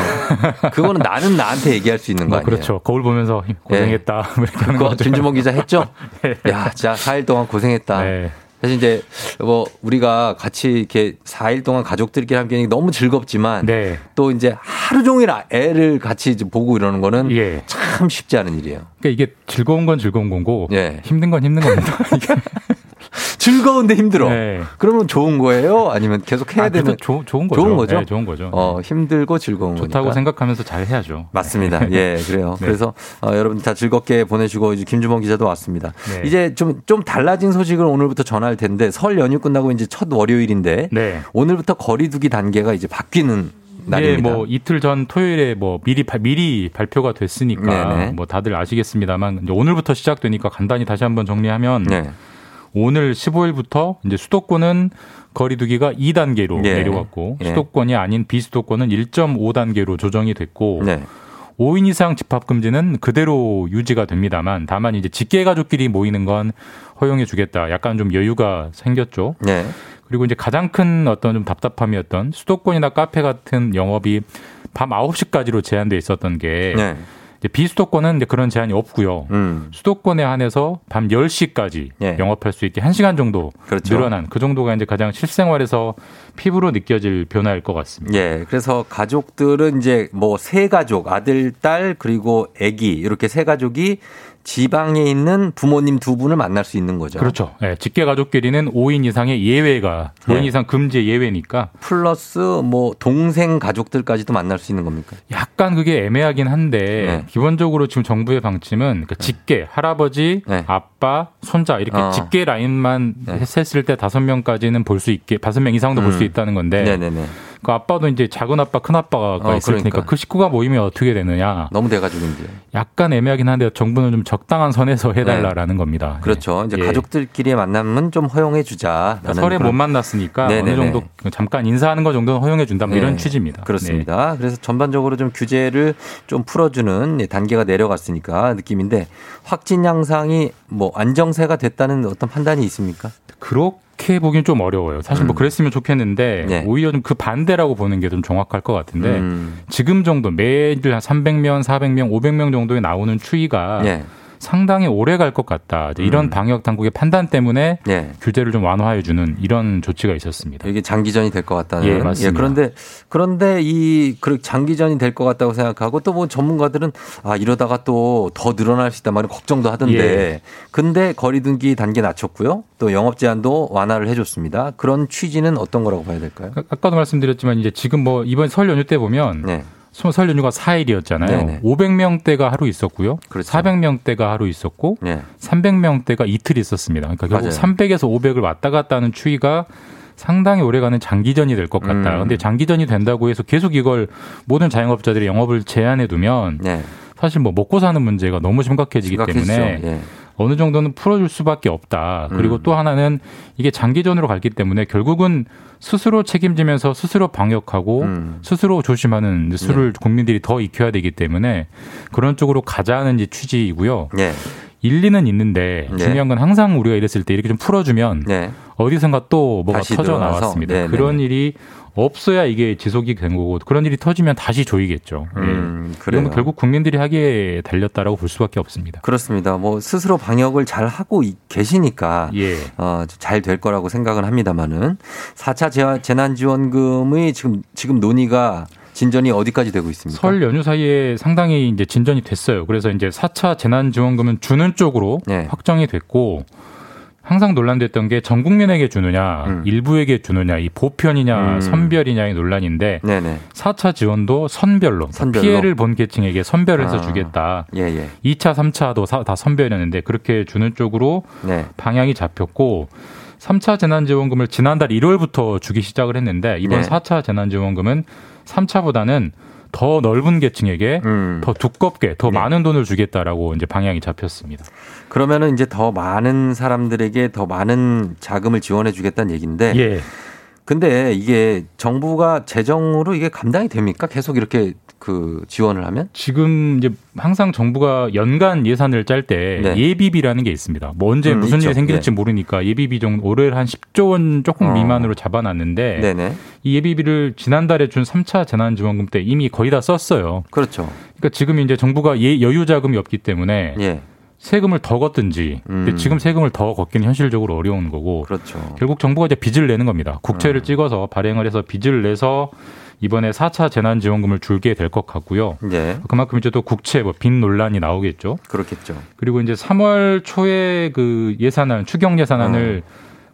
그거는 나는 나한테 얘기할 수 있는 거뭐 아니에요. 그렇죠. 거울 보면서 힘- 고생했다. 뭐 이렇게 하는 그거 거죠. 김주몽 기자 했죠? 야, 진짜 4일 동안 고생했다. 네. 사실 이제 뭐 우리가 같이 이렇게 4일 동안 가족들끼리 함께 너무 즐겁지만 네. 또 이제 하루 종일 아- 애를 같이 보고 이러는 거는 예. 참 쉽지 않은 일이에요. 그러니까 이게 즐거운 건 즐거운 거고 예. 힘든 건 힘든 겁니다. 즐거운데 힘들어. 네. 그러면 좋은 거예요? 아니면 계속 해야 아, 되는 좋- 좋은 거죠. 좋은 거죠. 네, 좋은 거죠. 어, 힘들고 즐거운 좋다고 거니까. 생각하면서 잘 해야죠. 맞습니다. 예, 그래요. 네. 그래서 어, 여러분 다 즐겁게 보내시고 이제 김주범 기자도 왔습니다. 네. 이제 좀좀 달라진 소식을 오늘부터 전할 텐데 설 연휴 끝나고 이제 첫 월요일인데 네. 오늘부터 거리두기 단계가 이제 바뀌는 날입니다. 예, 뭐 이틀 전 토요일에 뭐 미리 발- 미리 발표가 됐으니까 네네. 뭐 다들 아시겠습니다만 이제 오늘부터 시작되니까 간단히 다시 한번 정리하면 네. 오늘 15일부터 이제 수도권은 거리두기가 2단계로 예. 내려왔고 예. 수도권이 아닌 비수도권은 1.5단계로 조정이 됐고 네. 5인 이상 집합 금지는 그대로 유지가 됩니다만 다만 이제 직계 가족끼리 모이는 건 허용해 주겠다. 약간 좀 여유가 생겼죠. 네. 그리고 이제 가장 큰 어떤 좀 답답함이었던 수도권이나 카페 같은 영업이 밤 9시까지로 제한돼 있었던 게 네. 비수도권은 이제 그런 제한이 없고요. 음. 수도권에 한해서 밤 10시까지 예. 영업할 수 있게 1시간 정도 그렇죠. 늘어난 그 정도가 이제 가장 실생활에서 피부로 느껴질 변화일 것 같습니다. 예, 그래서 가족들은 이제 뭐 세 가족, 아들, 딸, 그리고 아기 이렇게 세 가족이 지방에 있는 부모님 두 분을 만날 수 있는 거죠. 그렇죠. 예, 직계 가족끼리는 5인 이상의 예외가 5인 예. 이상 금지 예외니까 플러스 뭐 동생 가족들까지도 만날 수 있는 겁니까? 약간 그게 애매하긴 한데 네. 기본적으로 지금 정부의 방침은 그 직계 할아버지, 아빠, 손자 이렇게 네. 어. 직계 라인만 네. 했을 때 다섯 명까지는 볼 수 있게 다섯 명 이상도 볼수 음. 있다는 건데 네네네. 그 아빠도 이제 작은 아빠, 큰 아빠가 어, 있을 테니까 그러니까. 그 식구가 모이면 어떻게 되느냐. 너무 돼가지고 이제. 약간 애매하긴 한데 정부는 좀 적당한 선에서 해달라라는 겁니다. 그렇죠. 이제 예. 가족들끼리의 만남은 좀 허용해 주자. 설에 못 만났으니까 어느 정도 잠깐 인사하는 것 정도는 허용해 준다 뭐 이런 네, 취지입니다. 그렇습니다. 그래서 전반적으로 좀 규제를 좀 풀어주는 예, 단계가 내려갔으니까 느낌인데 확진 양상이 뭐 안정세가 됐다는 어떤 판단이 있습니까? 그렇 게 보기는 좀 어려워요. 사실 음. 뭐 그랬으면 좋겠는데 네. 오히려 좀 그 반대라고 보는 게 좀 정확할 것 같은데 음. 지금 정도 매일 한 300명, 400명, 500명 정도에 나오는 추이가 예. 상당히 오래 갈 것 같다. 이제 이런 음. 방역 당국의 판단 때문에 예. 규제를 좀 완화해 주는 이런 조치가 있었습니다. 이게 장기전이 될 것 같다는. 예, 맞습니다. 그런데 그런데 이그 장기전이 될 것 같다고 생각하고 또 뭐 전문가들은 아 이러다가 또 더 늘어날 수 있단 말은 걱정도 하던데. 예. 근데 거리두기 단계 낮췄고요. 또 영업 제한도 완화를 해줬습니다. 그런 취지는 어떤 거라고 봐야 될까요? 아까도 말씀드렸지만 이제 지금 뭐 이번 설 연휴 때 보면 네. 설 연휴가 4일이었잖아요. 네네. 500명대가 하루 있었고요. 그렇죠. 400명대가 하루 있었고 네. 300명대가 이틀 있었습니다. 그러니까 결국 맞아요. 300에서 500을 왔다 갔다 하는 추이가 상당히 오래가는 장기전이 될 것 같다. 음. 근데 장기전이 된다고 해서 계속 이걸 모든 자영업자들이 영업을 제한해 두면 네. 사실 뭐 먹고 사는 문제가 너무 심각해지기. 때문에 예. 어느 정도는 풀어줄 수밖에 없다. 그리고 음. 또 하나는 이게 장기전으로 갔기 때문에 결국은 스스로 책임지면서 스스로 방역하고 음. 스스로 조심하는 수를 국민들이 더 익혀야 되기 때문에 그런 쪽으로 가자는 이제 취지이고요. 예. 일리는 있는데 네. 중요한 건 항상 우리가 이랬을 때 이렇게 좀 풀어주면 네. 어디선가 또 뭐가 터져? 나왔습니다. 그런 일이 없어야 이게 지속이 된 거고 그런 일이 터지면 다시 조이겠죠. 예. 음, 그래요. 이건 결국 국민들이 하기에 달렸다라고 볼 수밖에 없습니다. 그렇습니다. 뭐 스스로 방역을 잘 하고 이- 계시니까 예. 어, 잘 될 거라고 생각은 합니다만은 4차 재난지원금의 지금 지금 논의가 진전이 어디까지 되고 있습니까? 설 연휴 사이에 상당히 이제 진전이 됐어요. 그래서 이제 4차 재난지원금은 주는 쪽으로 네. 확정이 됐고 항상 논란됐던 게 전 국민에게 주느냐, 일부에게 주느냐, 이 보편이냐, 음. 선별이냐의 논란인데 네네. 4차 지원도 선별로, 선별로. 피해를 본 계층에게 선별해서 아. 주겠다. 예, 예. 2차, 3차도 다 선별이었는데 그렇게 주는 쪽으로 네. 방향이 잡혔고 3차 재난지원금을 지난달 1월부터 주기 시작을 했는데 이번 네. 4차 재난지원금은 3차보다는 더 넓은 계층에게 음. 더 두껍게 더 네. 많은 돈을 주겠다라고 이제 방향이 잡혔습니다. 그러면은 이제 더 많은 사람들에게 더 많은 자금을 지원해 주겠다는 얘기인데 예. 근데 이게 정부가 재정으로 이게 감당이 됩니까? 계속 이렇게 그 지원을 하면? 지금 이제 항상 정부가 연간 예산을 짤때 네. 예비비라는 게 있습니다. 뭐 언제 음, 무슨 있죠. 일이 생길지 네. 모르니까 예비비 정도 올해 한 10조 원 조금 어. 미만으로 잡아놨는데 네네. 이 예비비를 지난달에 준 3차 재난지원금 때 이미 거의 다 썼어요. 그렇죠. 그러니까 지금 이제 정부가 예, 여유 자금이 없기 때문에 예. 세금을 더 걷든지. 음. 지금 세금을 더 걷기는 현실적으로 어려운 거고. 그렇죠. 결국 정부가 이제 빚을 내는 겁니다. 국채를 음. 찍어서 발행을 해서 빚을 내서 이번에 4차 재난지원금을 줄게 될 것 같고요. 예. 그만큼 이제 또 국채 뭐빚 논란이 나오겠죠. 그렇겠죠. 그리고 이제 3월 초에 그 예산안 추경 예산안을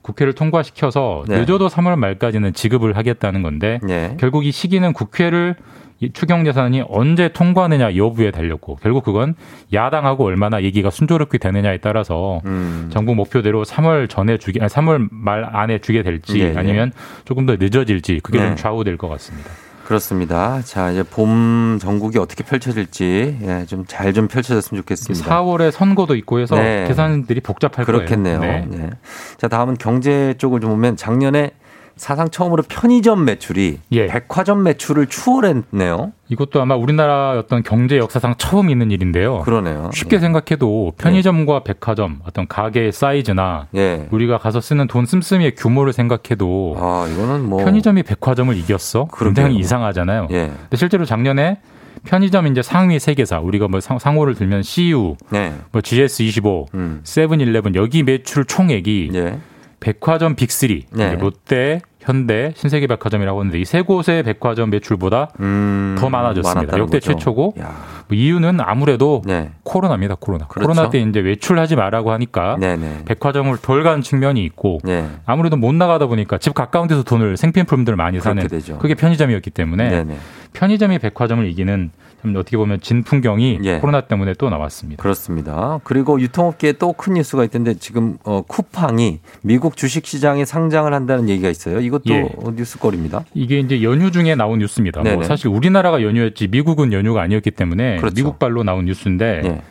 국회를 통과시켜서 어. 네. 늦어도 3월 말까지는 지급을 하겠다는 건데 예. 결국 이 시기는 국회를 이 추경 예산이 언제 통과하느냐 여부에 달렸고 결국 그건 야당하고 얼마나 얘기가 순조롭게 되느냐에 따라서 음. 정부 목표대로 3월 전에 아니 3월 말 안에 주게 될지 예, 예. 아니면 조금 더 늦어질지 그게 네. 좀 좌우될 것 같습니다. 그렇습니다. 자, 이제 봄 전국이 어떻게 펼쳐질지 예, 좀 잘 좀 펼쳐졌으면 좋겠습니다. 4월에 선거도 있고 해서 네. 계산들이 복잡할 그렇겠네요. 거예요. 네. 네. 자, 다음은 경제 쪽을 좀 보면 작년에 사상 처음으로 편의점 매출이 예. 백화점 매출을 추월했네요. 이것도 아마 우리나라 어떤 경제 역사상 처음 있는 일인데요. 그러네요. 쉽게 생각해도 편의점과 백화점 어떤 가게의 사이즈나 예. 우리가 가서 쓰는 돈 씀씀이의 규모를 생각해도 아, 이거는 뭐 편의점이 백화점을 이겼어? 굉장히 그러게요. 이상하잖아요. 예. 근데 실제로 작년에 편의점 이제 상위 세 개사 우리가 뭐 상, 상호를 들면 CU, 네. 뭐 GS25, 음. 세븐일레븐 여기 매출 총액이 예. 백화점 빅3 네. 롯데, 현대, 신세계백화점이라고 하는데 이 세 곳의 백화점 매출보다 음, 더 많아졌습니다. 역대 거죠. 최초고 야. 뭐 이유는 아무래도 네. 코로나입니다. 코로나. 그렇죠. 코로나 때 이제 외출하지 말라고 하니까 네네. 백화점을 덜 간 측면이 있고 네. 아무래도 못 나가다 보니까 집 가까운 데서 돈을 생필품들을 많이 사는 되죠. 그게 편의점이었기 때문에 네네. 편의점이 백화점을 이기는 참 어떻게 보면 진 풍경이 예. 코로나 때문에 또 나왔습니다. 그렇습니다. 그리고 유통업계에 또 큰 뉴스가 있던데 지금 어, 쿠팡이 미국 주식시장에 상장을 한다는 얘기가 있어요. 이것도 예. 뉴스거리입니다. 이게 이제 연휴 중에 나온 뉴스입니다. 뭐. 사실 우리나라가 연휴였지 미국은 연휴가 아니었기 때문에 그렇죠. 미국발로 나온 뉴스인데 예.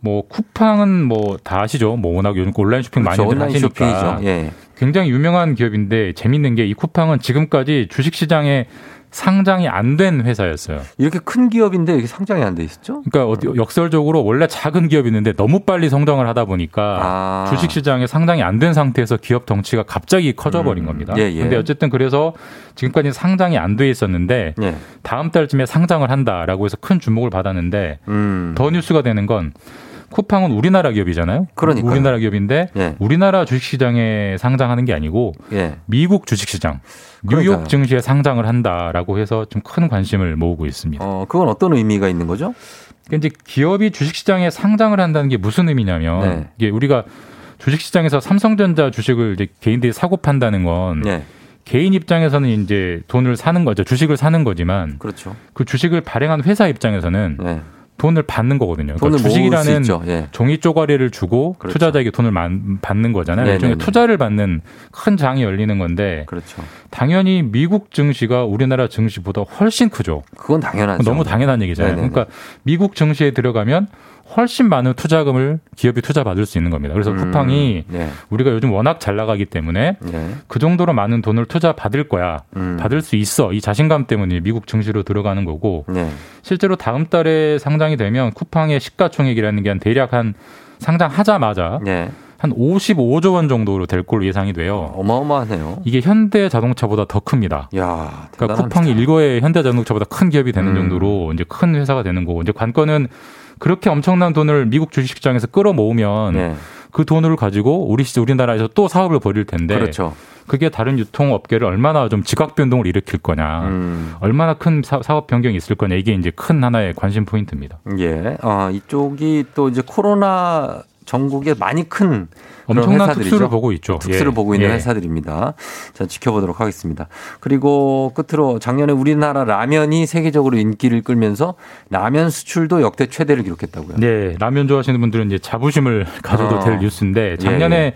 뭐 쿠팡은 뭐 다 아시죠? 뭐 워낙 요즘 온라인 쇼핑 그렇죠. 많이들 온라인 하시니까 쇼핑이죠. 예. 굉장히 유명한 기업인데 재밌는 게 이 쿠팡은 지금까지 주식시장에 상장이 안 된 회사였어요. 이렇게 큰 기업인데 이렇게 상장이 안 돼 있었죠? 그러니까 어디 역설적으로 원래 작은 기업이었는데 너무 빨리 성장을 하다 보니까 아. 주식 시장에 상장이 안 된 상태에서 기업 덩치가 갑자기 커져 버린 겁니다. 예, 예. 근데 어쨌든 그래서 지금까지 상장이 안 돼 있었는데 예. 다음 달쯤에 상장을 한다라고 해서 큰 주목을 받았는데 음. 더 뉴스가 되는 건 쿠팡은 우리나라 기업이잖아요. 그러니까요. 우리나라 기업인데 예. 우리나라 주식시장에 상장하는 게 아니고 예. 미국 주식시장 그러니까요. 뉴욕 증시에 상장을 한다라고 해서 좀 큰 관심을 모으고 있습니다. 어, 그건 어떤 의미가 있는 거죠? 그러니까 이제 기업이 주식시장에 상장을 한다는 게 무슨 의미냐면 네. 이게 우리가 주식시장에서 삼성전자 주식을 이제 개인들이 사고 판다는 건 네. 개인 입장에서는 이제 돈을 사는 거죠. 주식을 사는 거지만 그렇죠. 그 주식을 발행한 회사 입장에서는 네. 돈을 받는 거거든요. 돈을 그러니까 주식이라는. 예. 종이 쪼가리를 주고 그렇죠. 투자자에게 돈을 만- 받는 거잖아요. 네네네. 일종의 투자를 받는 큰 장이 열리는 건데 그렇죠. 당연히 미국 증시가 우리나라 증시보다 훨씬 크죠. 그건 당연하죠. 너무 당연한 얘기잖아요. 네네네. 그러니까 미국 증시에 들어가면 훨씬 많은 투자금을 기업이 투자 받을 수 있는 겁니다. 그래서 음, 쿠팡이 네. 우리가 요즘 워낙 잘 나가기 때문에 네. 그 정도로 많은 돈을 투자 받을 거야. 음. 받을 수 있어. 이 자신감 때문에 미국 증시로 들어가는 거고 네. 실제로 다음 달에 상장이 되면 쿠팡의 시가총액이라는 게 한 대략 한 상장하자마자 네. 한 55조 원 정도로 될 걸로 예상이 돼요. 어마어마하네요. 이게 현대 자동차보다 더 큽니다. 야, 그러니까. 쿠팡이 일거에 현대 자동차보다 큰 기업이 되는 음. 정도로 이제 큰 회사가 되는 거고 이제 관건은 그렇게 엄청난 돈을 미국 주식시장에서 끌어모으면 네. 그 돈을 가지고 우리 시- 우리나라에서 또 사업을 벌일 텐데 그렇죠. 그게 다른 유통업계를 얼마나 좀 지각 변동을 일으킬 거냐, 음. 얼마나 큰 사, 업 변경이 있을 거냐 이게 이제 큰 하나의 관심 포인트입니다. 예. 아, 이쪽이 또 이제 코로나 전국에 많이 큰 엄청난 회사들이죠. 특수를 보고 있죠. 특수를 예. 보고 있는 예. 회사들입니다. 자, 지켜보도록 하겠습니다. 그리고 끝으로 작년에 우리나라 라면이 세계적으로 인기를 끌면서 라면 수출도 역대 최대를 기록했다고요. 네, 라면 좋아하시는 분들은 이제 자부심을 가져도 어. 될 뉴스인데 예, 작년에 예.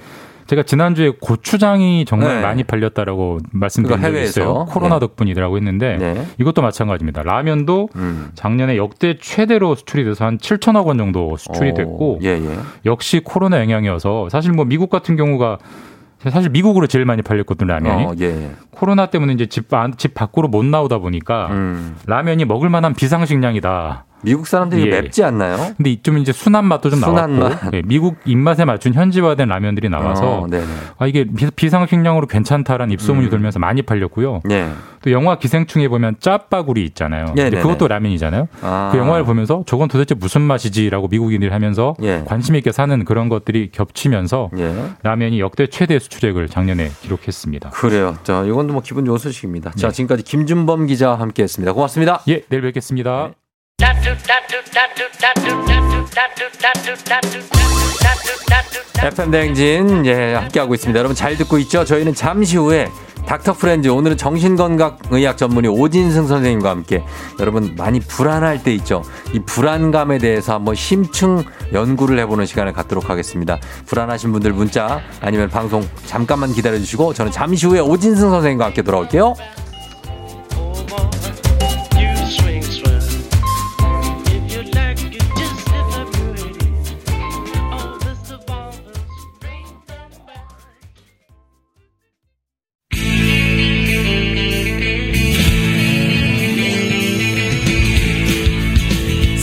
제가 지난주에 고추장이 정말 네. 많이 팔렸다라고 말씀드린 적이 해외에서. 있어요. 코로나 네. 덕분이라고 했는데 네. 이것도 마찬가지입니다. 라면도 음. 작년에 역대 최대로 수출이 돼서 한 7천억 원 정도 수출이 어, 됐고 예, 예. 역시 코로나 영향이어서 사실 뭐 미국 같은 경우가 사실 미국으로 제일 많이 팔렸거든요 라면이 어, 예. 코로나 때문에 이제 집, 안- 집 밖으로 못 나오다 보니까 음. 라면이 먹을 만한 비상식량이다. 미국 사람들이 예. 맵지 않나요? 근데 좀 이제 순한 맛도 좀 순한 나왔고 맛. 예, 미국 입맛에 맞춘 현지화된 라면들이 나와서 어. 아 이게 비- 비상식량으로 괜찮다라는 입소문이 음. 돌면서 많이 팔렸고요. 예. 또 영화 기생충에 보면 짜파구리 있잖아요. 네네네. 그것도 라면이잖아요. 아. 그 영화를 보면서 저건 도대체 무슨 맛이지라고 미국인들이 하면서 예. 관심 있게 사는 그런 것들이 겹치면서 예. 라면이 역대 최대 수출액을 작년에 기록했습니다. 그래요. 자, 이건 뭐 기분 좋은 소식입니다. 자, 네. 지금까지 김준범 기자와 함께 했습니다. 고맙습니다. 예, 내일 뵙겠습니다. FM 대행진, 예, 함께하고 있습니다. 여러분 잘 듣고 있죠? 저희는 잠시 후에 닥터 프렌즈, 오늘은 정신건강의학 전문의 오진승 선생님과 함께 여러분 많이 불안할 때 있죠? 이 불안감에 대해서 한번 심층 연구를 해보는 시간을 갖도록 하겠습니다. 불안하신 분들 문자 아니면 방송 잠깐만 기다려주시고 저는 잠시 후에 오진승 선생님과 함께 돌아올게요.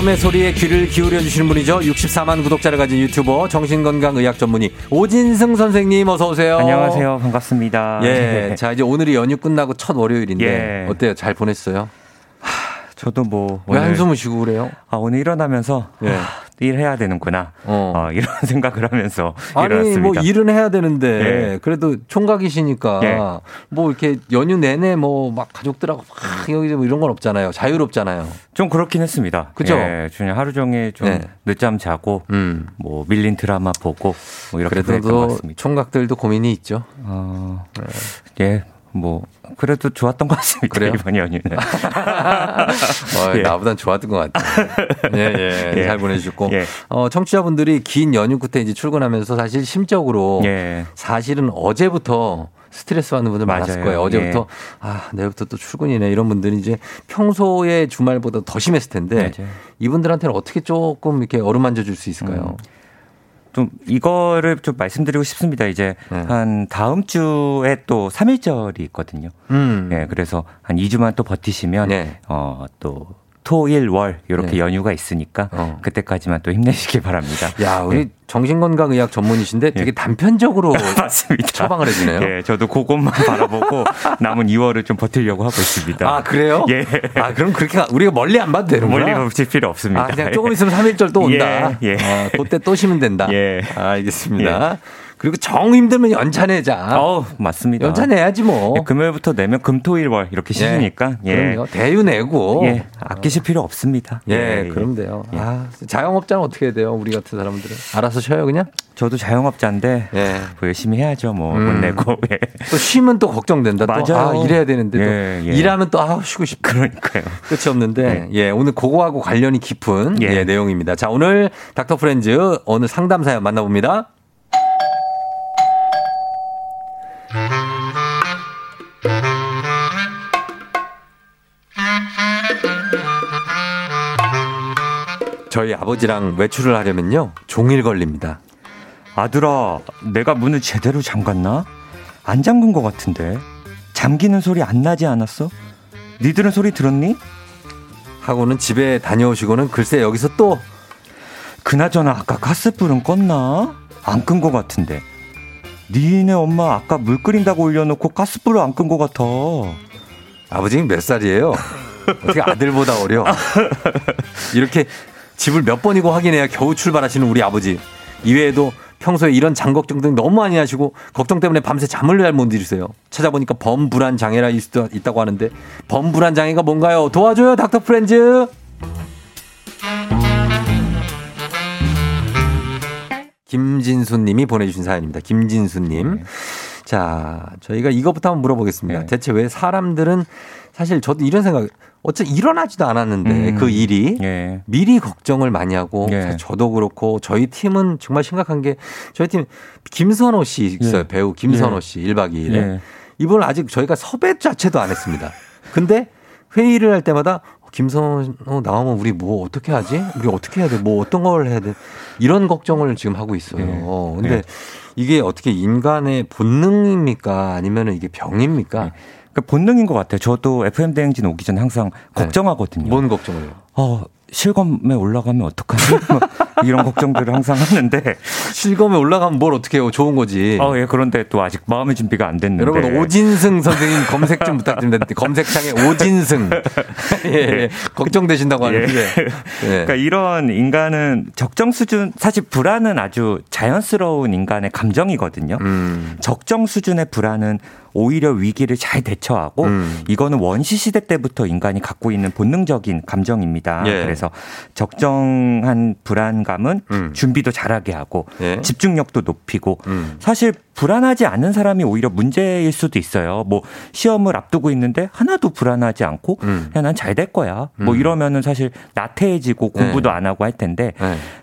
마음의 소리에 귀를 기울여 주시는 분이죠. 64만 구독자를 가진 유튜버 정신건강의학 전문의 오진승 선생님 어서 오세요. 안녕하세요. 반갑습니다. 예. 네. 자, 이제 오늘이 연휴 끝나고 첫 월요일인데 예. 어때요? 잘 보냈어요? 저도 뭐 왜 오늘- 한숨을 쉬고 그래요? 아, 오늘 일어나면서 예. 아, 일해야 되는구나. 어. 이런 생각을 하면서 아니 일어났습니다. 뭐 일은 해야 되는데 예. 그래도 총각이시니까 예. 뭐 이렇게 연휴 내내 뭐 막 가족들하고 막 여기 뭐 이런 건 없잖아요. 자유롭잖아요. 좀 그렇긴 했습니다. 그죠? 예, 그냥 하루 종일 좀 네. 늦잠 자고 뭐 밀린 드라마 보고 뭐 이렇게 그래도 같습니다. 총각들도 고민이 있죠. 어, 예, 뭐 그래도 좋았던 것 같습니다. 그래요? 이번 연휴는. 어, 예. 나보단 좋았던 것 같아요. 예, 예, 예. 잘 보내주셨고. 예. 어, 청취자분들이 긴 연휴 끝에 이제 출근하면서 사실 심적으로 예. 사실은 어제부터 스트레스 받는 분들 많았을 맞아요. 거예요. 어제부터 예. 아, 내일부터 또 출근이네. 이런 분들이 이제 평소에 주말보다 더 심했을 텐데 맞아요. 이분들한테는 어떻게 조금 이렇게 어루만져 줄수 음. 있을까요? 좀 이거를 좀 말씀드리고 싶습니다. 이제 네. 한 다음 주에 또 3일절이 있거든요. 음. 네, 그래서 한 2주만 또 버티시면 네. 어, 또 토 일 월 이렇게 네. 연휴가 있으니까 어. 그때까지만 또 힘내시길 바랍니다. 야, 우리 네. 정신건강의학 전문이신데 되게 단편적으로 맞습니다. 처방을 해주네요. 예, 저도 그것만 바라보고 남은 2월을 좀 버티려고 하고 있습니다. 아, 그래요? 예. 아, 그럼 그렇게 가- 우리가 멀리 안 봐도 되는구나. 멀리 가실 필요 없습니다. 아, 그냥 조금 있으면 3일절 또 온다. 예, 예. 아, 그때 또 쉬면 된다. 예. 알겠습니다. 그리고 정 힘들면 연차 내자. 어, 맞습니다. 연차 내야지 뭐. 예, 금요일부터 내면 금토일월 이렇게 쉬시니까 예. 그럼요. 대유 내고. 예, 아끼실 필요 없습니다. 예, 그럼 돼요. 아, 자영업자는 어떻게 해야 돼요? 우리 같은 사람들은. 알아서 쉬어요, 그냥? 저도 자영업자인데 예. 뭐 열심히 해야죠. 뭐 못 음. 내고. 예. 또 쉬면 또 걱정된다. 또 맞아요. 아, 일해야 되는데 또 예, 예. 일하면 또 아, 쉬고 싶다. 그러니까요. 끝이 없는데 예, 오늘 그거하고 관련이 깊은 예. 예, 내용입니다. 자, 오늘 닥터 프렌즈 오늘 상담 사연 만나봅니다. 저희 아버지랑 외출을 하려면요 종일 걸립니다. 아들아, 내가 문을 제대로 잠갔나? 안 잠근 것 같은데. 잠기는 소리 안 나지 않았어? 니들은 소리 들었니? 하고는 집에 다녀오시고는 글쎄 여기서 또 그나저나 아까 가스불은 껐나? 안 끈 것 같은데. 니네 엄마 아까 물 끓인다고 올려놓고 가스불을 안 끈 것 같아. 아버지는 몇 살이에요? 어떻게 아들보다 어려? 이렇게 집을 몇 번이고 확인해야 겨우 출발하시는 우리 아버지. 이외에도 평소에 이런 장 걱 정 등 너무 많이 하시고 걱정 때문에 밤새 잠을 잘 못 이루세요. 찾아보니까 범불안 장애라 있, 있다고 하는데 범불안 장애가 뭔가요? 도와줘요, 닥터 프렌즈. 김진수님이 보내주신 사연입니다. 김진수님. 자, 저희가 이것부터 한번 물어보겠습니다. 네. 대체 왜 사람들은 사실 저도 이런 생각, 어차피 일어나지도 않았는데 음. 그 일이 예. 미리 걱정을 많이 하고 예. 저도 그렇고 저희 팀은 정말 심각한 게 저희 팀 김선호 씨 있어요. 예. 배우 김선호 예. 씨 1박 2일에. 예. 이분은 아직 저희가 섭외 자체도 안 했습니다. 근데 회의를 할 때마다 김선호 나오면 우리 뭐 어떻게 하지? 우리 어떻게 해야 돼? 뭐 어떤 걸 해야 돼? 이런 걱정을 지금 하고 있어요. 예. 근데 예. 이게 어떻게 인간의 본능입니까? 아니면 이게 병입니까? 그 본능인 것 같아요. 저도 FM 대행진 오기 전에 항상 걱정하거든요. 뭔 걱정을요? 어, 실검에 올라가면 어떡하지? 뭐 이런 걱정들을 항상 하는데. 실검에 올라가면 뭘 어떻게 해요? 좋은 거지. 어, 예, 그런데 또 아직 마음의 준비가 안 됐는데. 여러분 오진승 선생님 검색 좀 부탁드립니다. 검색창에 오진승. 예, 예. 걱정되신다고 하는데. 예. 그러니까 이런 인간은 적정 수준 사실 불안은 아주 자연스러운 인간의 감정이거든요. 음. 적정 수준의 불안은 오히려 위기를 잘 대처하고 음. 이거는 원시 시대 때부터 인간이 갖고 있는 본능적인 감정입니다. 예. 그래서 적정한 불안감은 음. 준비도 잘하게 하고 예. 집중력도 높이고 음. 사실 불안하지 않은 사람이 오히려 문제일 수도 있어요. 뭐 시험을 앞두고 있는데 하나도 불안하지 않고 음. 그냥 난 잘 될 거야. 뭐 음. 이러면은 사실 나태해지고 공부도 네. 안 하고 할 텐데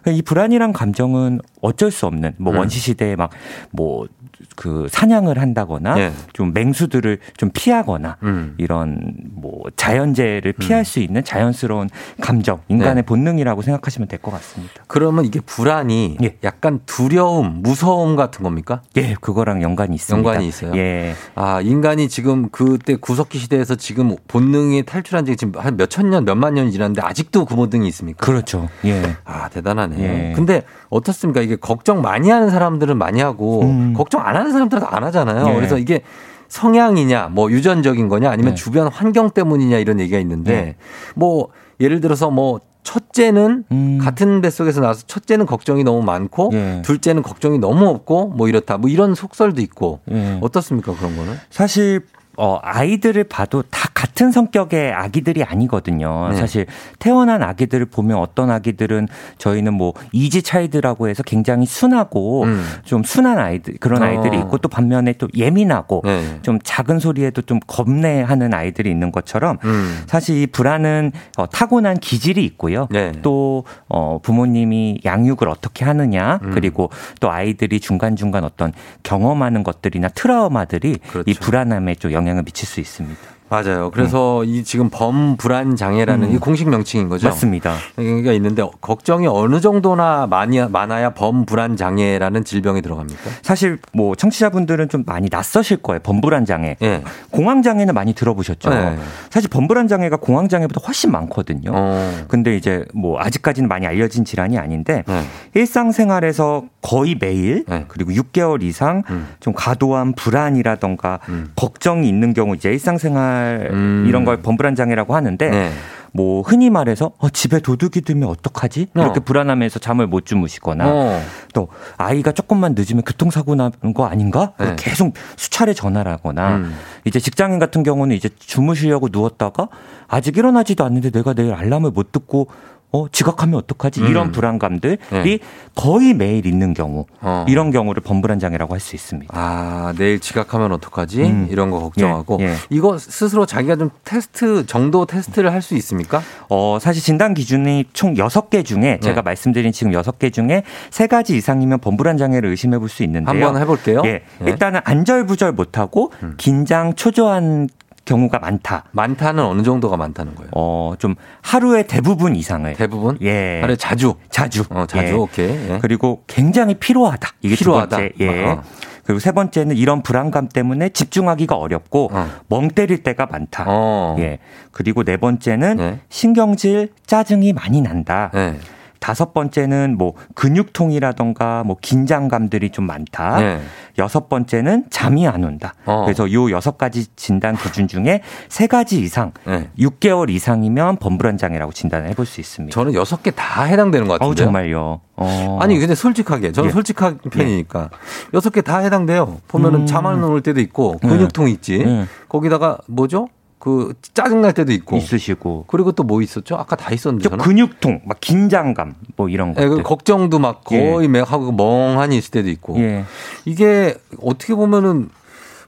네. 이 불안이란 감정은 어쩔 수 없는 뭐 음. 원시 시대에 막뭐 그 사냥을 한다거나 예. 좀 맹수들을 좀 피하거나 음. 이런 뭐 자연재해를 피할 수 있는 자연스러운 감정 인간의 네. 본능이라고 생각하시면 될 것 같습니다. 그러면 이게 불안이 예. 약간 두려움, 무서움 같은 겁니까? 예, 그거랑 연관이 있습니다. 연관이 있어요. 예. 아, 인간이 지금 그때 구석기 시대에서 지금 본능이 탈출한 지 지금 한 몇 천 년, 몇만 년이 지났는데 아직도 그 본능이 있습니까? 그렇죠. 예. 아, 대단하네. 예. 근데 어떻습니까? 이게 걱정 많이 하는 사람들은 많이 하고 음. 걱정 안 하는 사람들은 안 하잖아요. 예. 그래서 이게 성향이냐, 뭐 유전적인 거냐, 아니면 네. 주변 환경 때문이냐 이런 얘기가 있는데 네. 뭐 예를 들어서 뭐 첫째는 음. 같은 뱃속에서 나와서 첫째는 걱정이 너무 많고 예. 둘째는 걱정이 너무 없고 뭐 이렇다. 뭐 이런 속설도 있고 예. 어떻습니까 그런 거는? 사실 어, 아이들을 봐도 다 같은 성격의 아기들이 아니거든요. 네. 사실 태어난 아기들을 보면 어떤 아기들은 저희는 뭐 이지 차이드라고 해서 굉장히 순하고 음. 좀 순한 아이들 그런 어. 아이들이 있고 또 반면에 또 예민하고 네. 좀 작은 소리에도 좀 겁내하는 아이들이 있는 것처럼 음. 사실 이 불안은 어, 타고난 기질이 있고요. 네. 또 어, 부모님이 양육을 어떻게 하느냐 음. 그리고 또 아이들이 중간 중간 어떤 경험하는 것들이나 트라우마들이 그렇죠. 이 불안함에 좀 영향 을 미칠 수 있습니다. 맞아요. 그래서 이 지금 범불안 장애라는 음. 이 공식 명칭인 거죠. 맞습니다. 가 있는데 걱정이 어느 정도나 많이 많아야 범불안 장애라는 질병이 들어갑니까? 사실 뭐 청취자분들은 좀 많이 낯서실 거예요. 범불안 장애. 예. 공황 장애는 많이 들어보셨죠. 네. 사실 범불안 장애가 공황 장애보다 훨씬 많거든요. 어. 근데 이제 뭐 아직까지는 많이 알려진 질환이 아닌데 네. 일상생활에서 거의 매일 네. 그리고 6개월 이상 음. 좀 과도한 불안이라던가 음. 걱정이 있는 경우 이제 일상생활 음. 이런 걸 범불안 장애라고 하는데 네. 뭐 흔히 말해서 어, 집에 도둑이 들면 어떡하지? 이렇게 어. 불안하면서 잠을 못 주무시거나 어. 또 아이가 조금만 늦으면 교통사고 나는 거 아닌가? 네. 계속 수차례 전화를 하거나 음. 이제 직장인 같은 경우는 이제 주무시려고 누웠다가 아직 일어나지도 않는데 내가 내일 알람을 못 듣고 어 지각하면 어떡하지? 이런 음. 불안감들이 네. 거의 매일 있는 경우 어. 이런 경우를 범불안 장애라고 할 수 있습니다. 아, 내일 지각하면 어떡하지? 음. 이런 거 걱정하고. 예, 예. 이거 스스로 자기가 좀 테스트, 정도 테스트를 할 수 있습니까? 어, 사실 진단 기준이 총 6개 중에 제가 네. 말씀드린 지금 6개 중에 3가지 이상이면 범불안 장애를 의심해 볼 수 있는데요. 한번 해볼게요. 예. 예. 일단은 안절부절 못하고 음. 긴장 초조한 경우가 많다. 많다는 어느 정도가 많다는 거예요? 어, 좀 하루의 대부분 이상을. 대부분? 예. 하루에 자주. 자주. 어, 자주. 예. 오케이. 예. 그리고 굉장히 피로하다. 이게 피로하다. 두 번째. 예. 어. 그리고 세 번째는 이런 불안감 때문에 집중하기가 어렵고 어. 멍 때릴 때가 많다. 어. 예. 그리고 네 번째는 예. 신경질, 짜증이 많이 난다. 예. 다섯 번째는 뭐 근육통이라던가 뭐 긴장감들이 좀 많다. 예. 여섯 번째는 잠이 안 온다. 어. 그래서 요 여섯 가지 진단 기준 중에 세 가지 이상, 예. 6개월 이상이면 범불안 장애라고 진단을 해볼 수 있습니다. 저는 여섯 개 다 해당되는 것 같은데요. 정말요. 어. 아니 근데 솔직하게 저는 예. 솔직한 편이니까 여섯 개다 해당돼요. 보면은 음. 잠안 올 때도 있고 예. 근육통 있지. 예. 거기다가 뭐죠? 그 짜증 날 때도 있고. 있으시고 그리고 또 뭐 있었죠? 아까 다 있었는데. 근육통, 막 긴장감 뭐 이런 예, 것들. 그 걱정도 막 거의 매 하고 멍하니 있을 때도 있고. 예. 이게 어떻게 보면은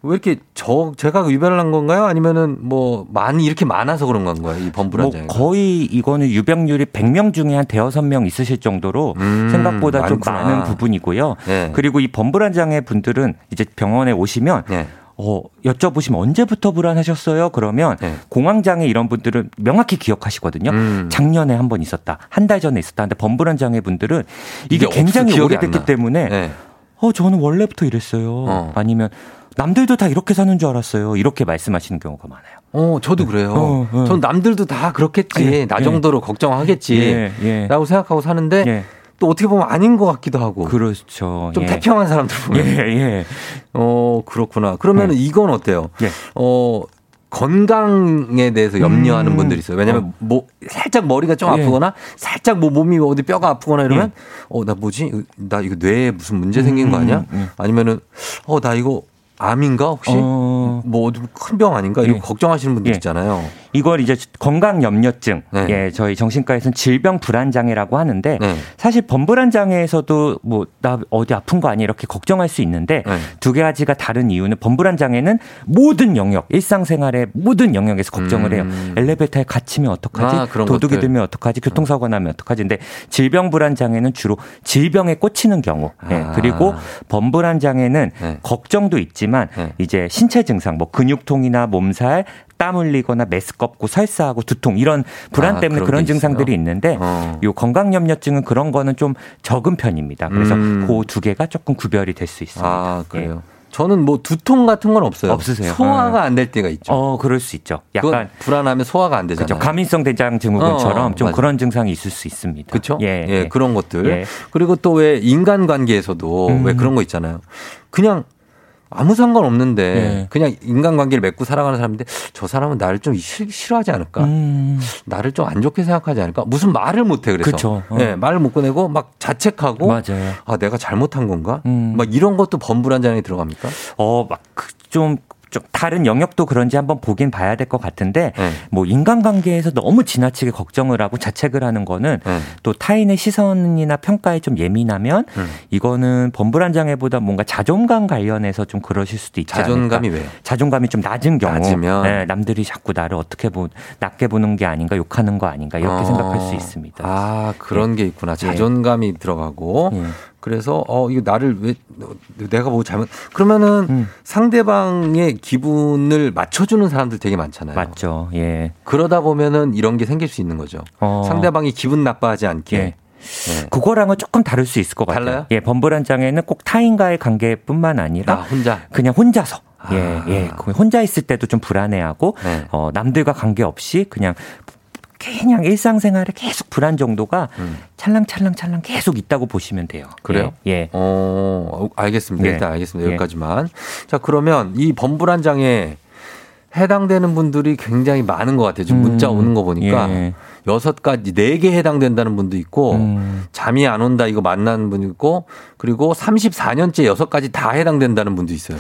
왜 이렇게 저 제가 유별난 건가요? 아니면은 뭐 많이 이렇게 많아서 그런 건가요? 이 범불안 뭐 장애. 거의 이거는 유병률이 100명 중에 한 대여섯 명 있으실 정도로 음, 생각보다 좀 많구나. 많은 부분이고요. 예. 그리고 이 범불안 장애 분들은 이제 병원에 오시면 예. 어, 여쭤보시면 언제부터 불안하셨어요? 그러면 예. 공황장애 이런 분들은 명확히 기억하시거든요. 음. 작년에 한 번 있었다. 한 달 전에 있었다. 근데 범불안 장애 분들은 이게, 이게 굉장히 오래됐기 나. 때문에 예. 어, 저는 원래부터 이랬어요. 어. 아니면 남들도 다 이렇게 사는 줄 알았어요. 이렇게 말씀하시는 경우가 많아요. 어, 저도 그래요. 어, 어. 전 남들도 다 그렇겠지. 예, 나 예. 정도로 걱정하겠지. 예, 예. 라고 생각하고 사는데 예. 또 어떻게 보면 아닌 것 같기도 하고. 그렇죠. 좀 예. 태평한 사람들 보면. 예, 예. 어, 그렇구나. 그러면 은 이건 어때요? 예. 어, 건강에 대해서 염려하는 음. 분들이 있어요. 왜냐면 뭐 살짝 머리가 좀 예. 아프거나 살짝 뭐 몸이 어디 뼈가 아프거나 이러면 어, 나 뭐지? 나 이거 뇌에 무슨 문제 생긴 거 아니야? 음, 음. 아니면은 어, 나 이거 암인가 혹시? 어. 뭐 어디 큰병 아닌가? 이거 예. 걱정하시는 분들 예. 있잖아요. 이걸 이제 건강 염려증, 네. 예, 저희 정신과에서는 질병 불안 장애라고 하는데 네. 사실 범불안 장애에서도 뭐 나 어디 아픈 거 아니야 이렇게 걱정할 수 있는데 네. 두 가지가 다른 이유는 범불안 장애는 모든 영역, 일상생활의 모든 영역에서 걱정을 해요. 음. 엘리베이터에 갇히면 어떡하지? 아, 도둑이 것들. 들면 어떡하지? 교통사고 나면 어떡하지? 근데 질병 불안 장애는 주로 질병에 꽂히는 경우. 예, 아. 그리고 범불안 장애는 네. 걱정도 있지만 네. 이제 신체 증상, 뭐 근육통이나 몸살, 땀 흘리거나 메스껍고 설사하고 두통 이런 불안 아, 때문에 그런 그런 게 증상들이? 있는데 어. 요 건강염려증은 그런 거는 좀 적은 편입니다. 그래서 음. 그두 개가 조금 구별이 될 수 있습니다. 아, 그래요. 저는 뭐 두통 같은 건 없어요. 없으세요? 소화가 안 될 때가 있죠. 어, 그럴 수 있죠. 약간 불안하면 소화가 안 되잖아요. 그죠. 가민성 대장 증후군처럼 어, 좀 맞아. 그런 증상이 있을 수 있습니다. 그렇죠? 예, 예, 예. 그런 것들. 예. 그리고 또 왜 인간 관계에서도 음. 왜 그런 거 있잖아요. 그냥 아무 상관 없는데 예. 그냥 인간관계를 맺고 살아가는 사람인데 저 사람은 나를 좀 싫- 싫어하지 않을까? 음. 나를 좀 안 좋게 생각하지 않을까? 무슨 말을 못해 그래서. 어. 예, 말을 못 꺼내고 막 자책하고 맞아요. 아, 내가 잘못한 건가? 음. 막 이런 것도 범불안장애 들어갑니까? 어, 막 좀 좀 다른 영역도 그런지 한번 보긴 봐야 될 것 같은데 네. 뭐 인간관계에서 너무 지나치게 걱정을 하고 자책을 하는 거는 네. 또 타인의 시선이나 평가에 좀 예민하면 음. 이거는 범불안 장애보다 뭔가 자존감 관련해서 좀 그러실 수도 있지 자존감이 않을까. 왜? 자존감이 좀 낮은 경우 낮으면? 네, 남들이 자꾸 나를 어떻게 보 낮게 보는 게 아닌가 욕하는 거 아닌가 이렇게 어. 생각할 수 있습니다. 아, 그런 게 있구나. 자존감이 들어가고. 예. 그래서 어 이거 나를 왜 내가 뭐 잘못 그러면은 음. 상대방의 기분을 맞춰주는 사람들 되게 많잖아요. 맞죠. 예. 그러다 보면은 이런 게 생길 수 있는 거죠. 어. 상대방이 기분 나빠하지 않게. 예. 그거랑은 조금 다를 수 있을 것 같아요. 달라요? 예, 범불안 장애는 꼭 타인과의 관계뿐만 아니라 나 혼자. 그냥 혼자서. 아. 예, 예. 그 혼자 있을 때도 좀 불안해하고 네. 어, 남들과 관계 없이 그냥 그냥 일상생활에 계속 불안 정도가 찰랑찰랑찰랑 계속 있다고 보시면 돼요. 음. 그래요? 예. 예. 어, 알겠습니다. 예. 일단 알겠습니다. 예. 여기까지만. 자, 그러면 이 범불안 장애 해당되는 분들이 굉장히 많은 것 같아요. 지금 음. 문자 오는 거 보니까 예. 여섯 가지, 네 개 해당된다는 분도 있고, 음. 잠이 안 온다 이거 만나는 분 있고, 그리고 34년째 여섯 가지 다 해당된다는 분도 있어요.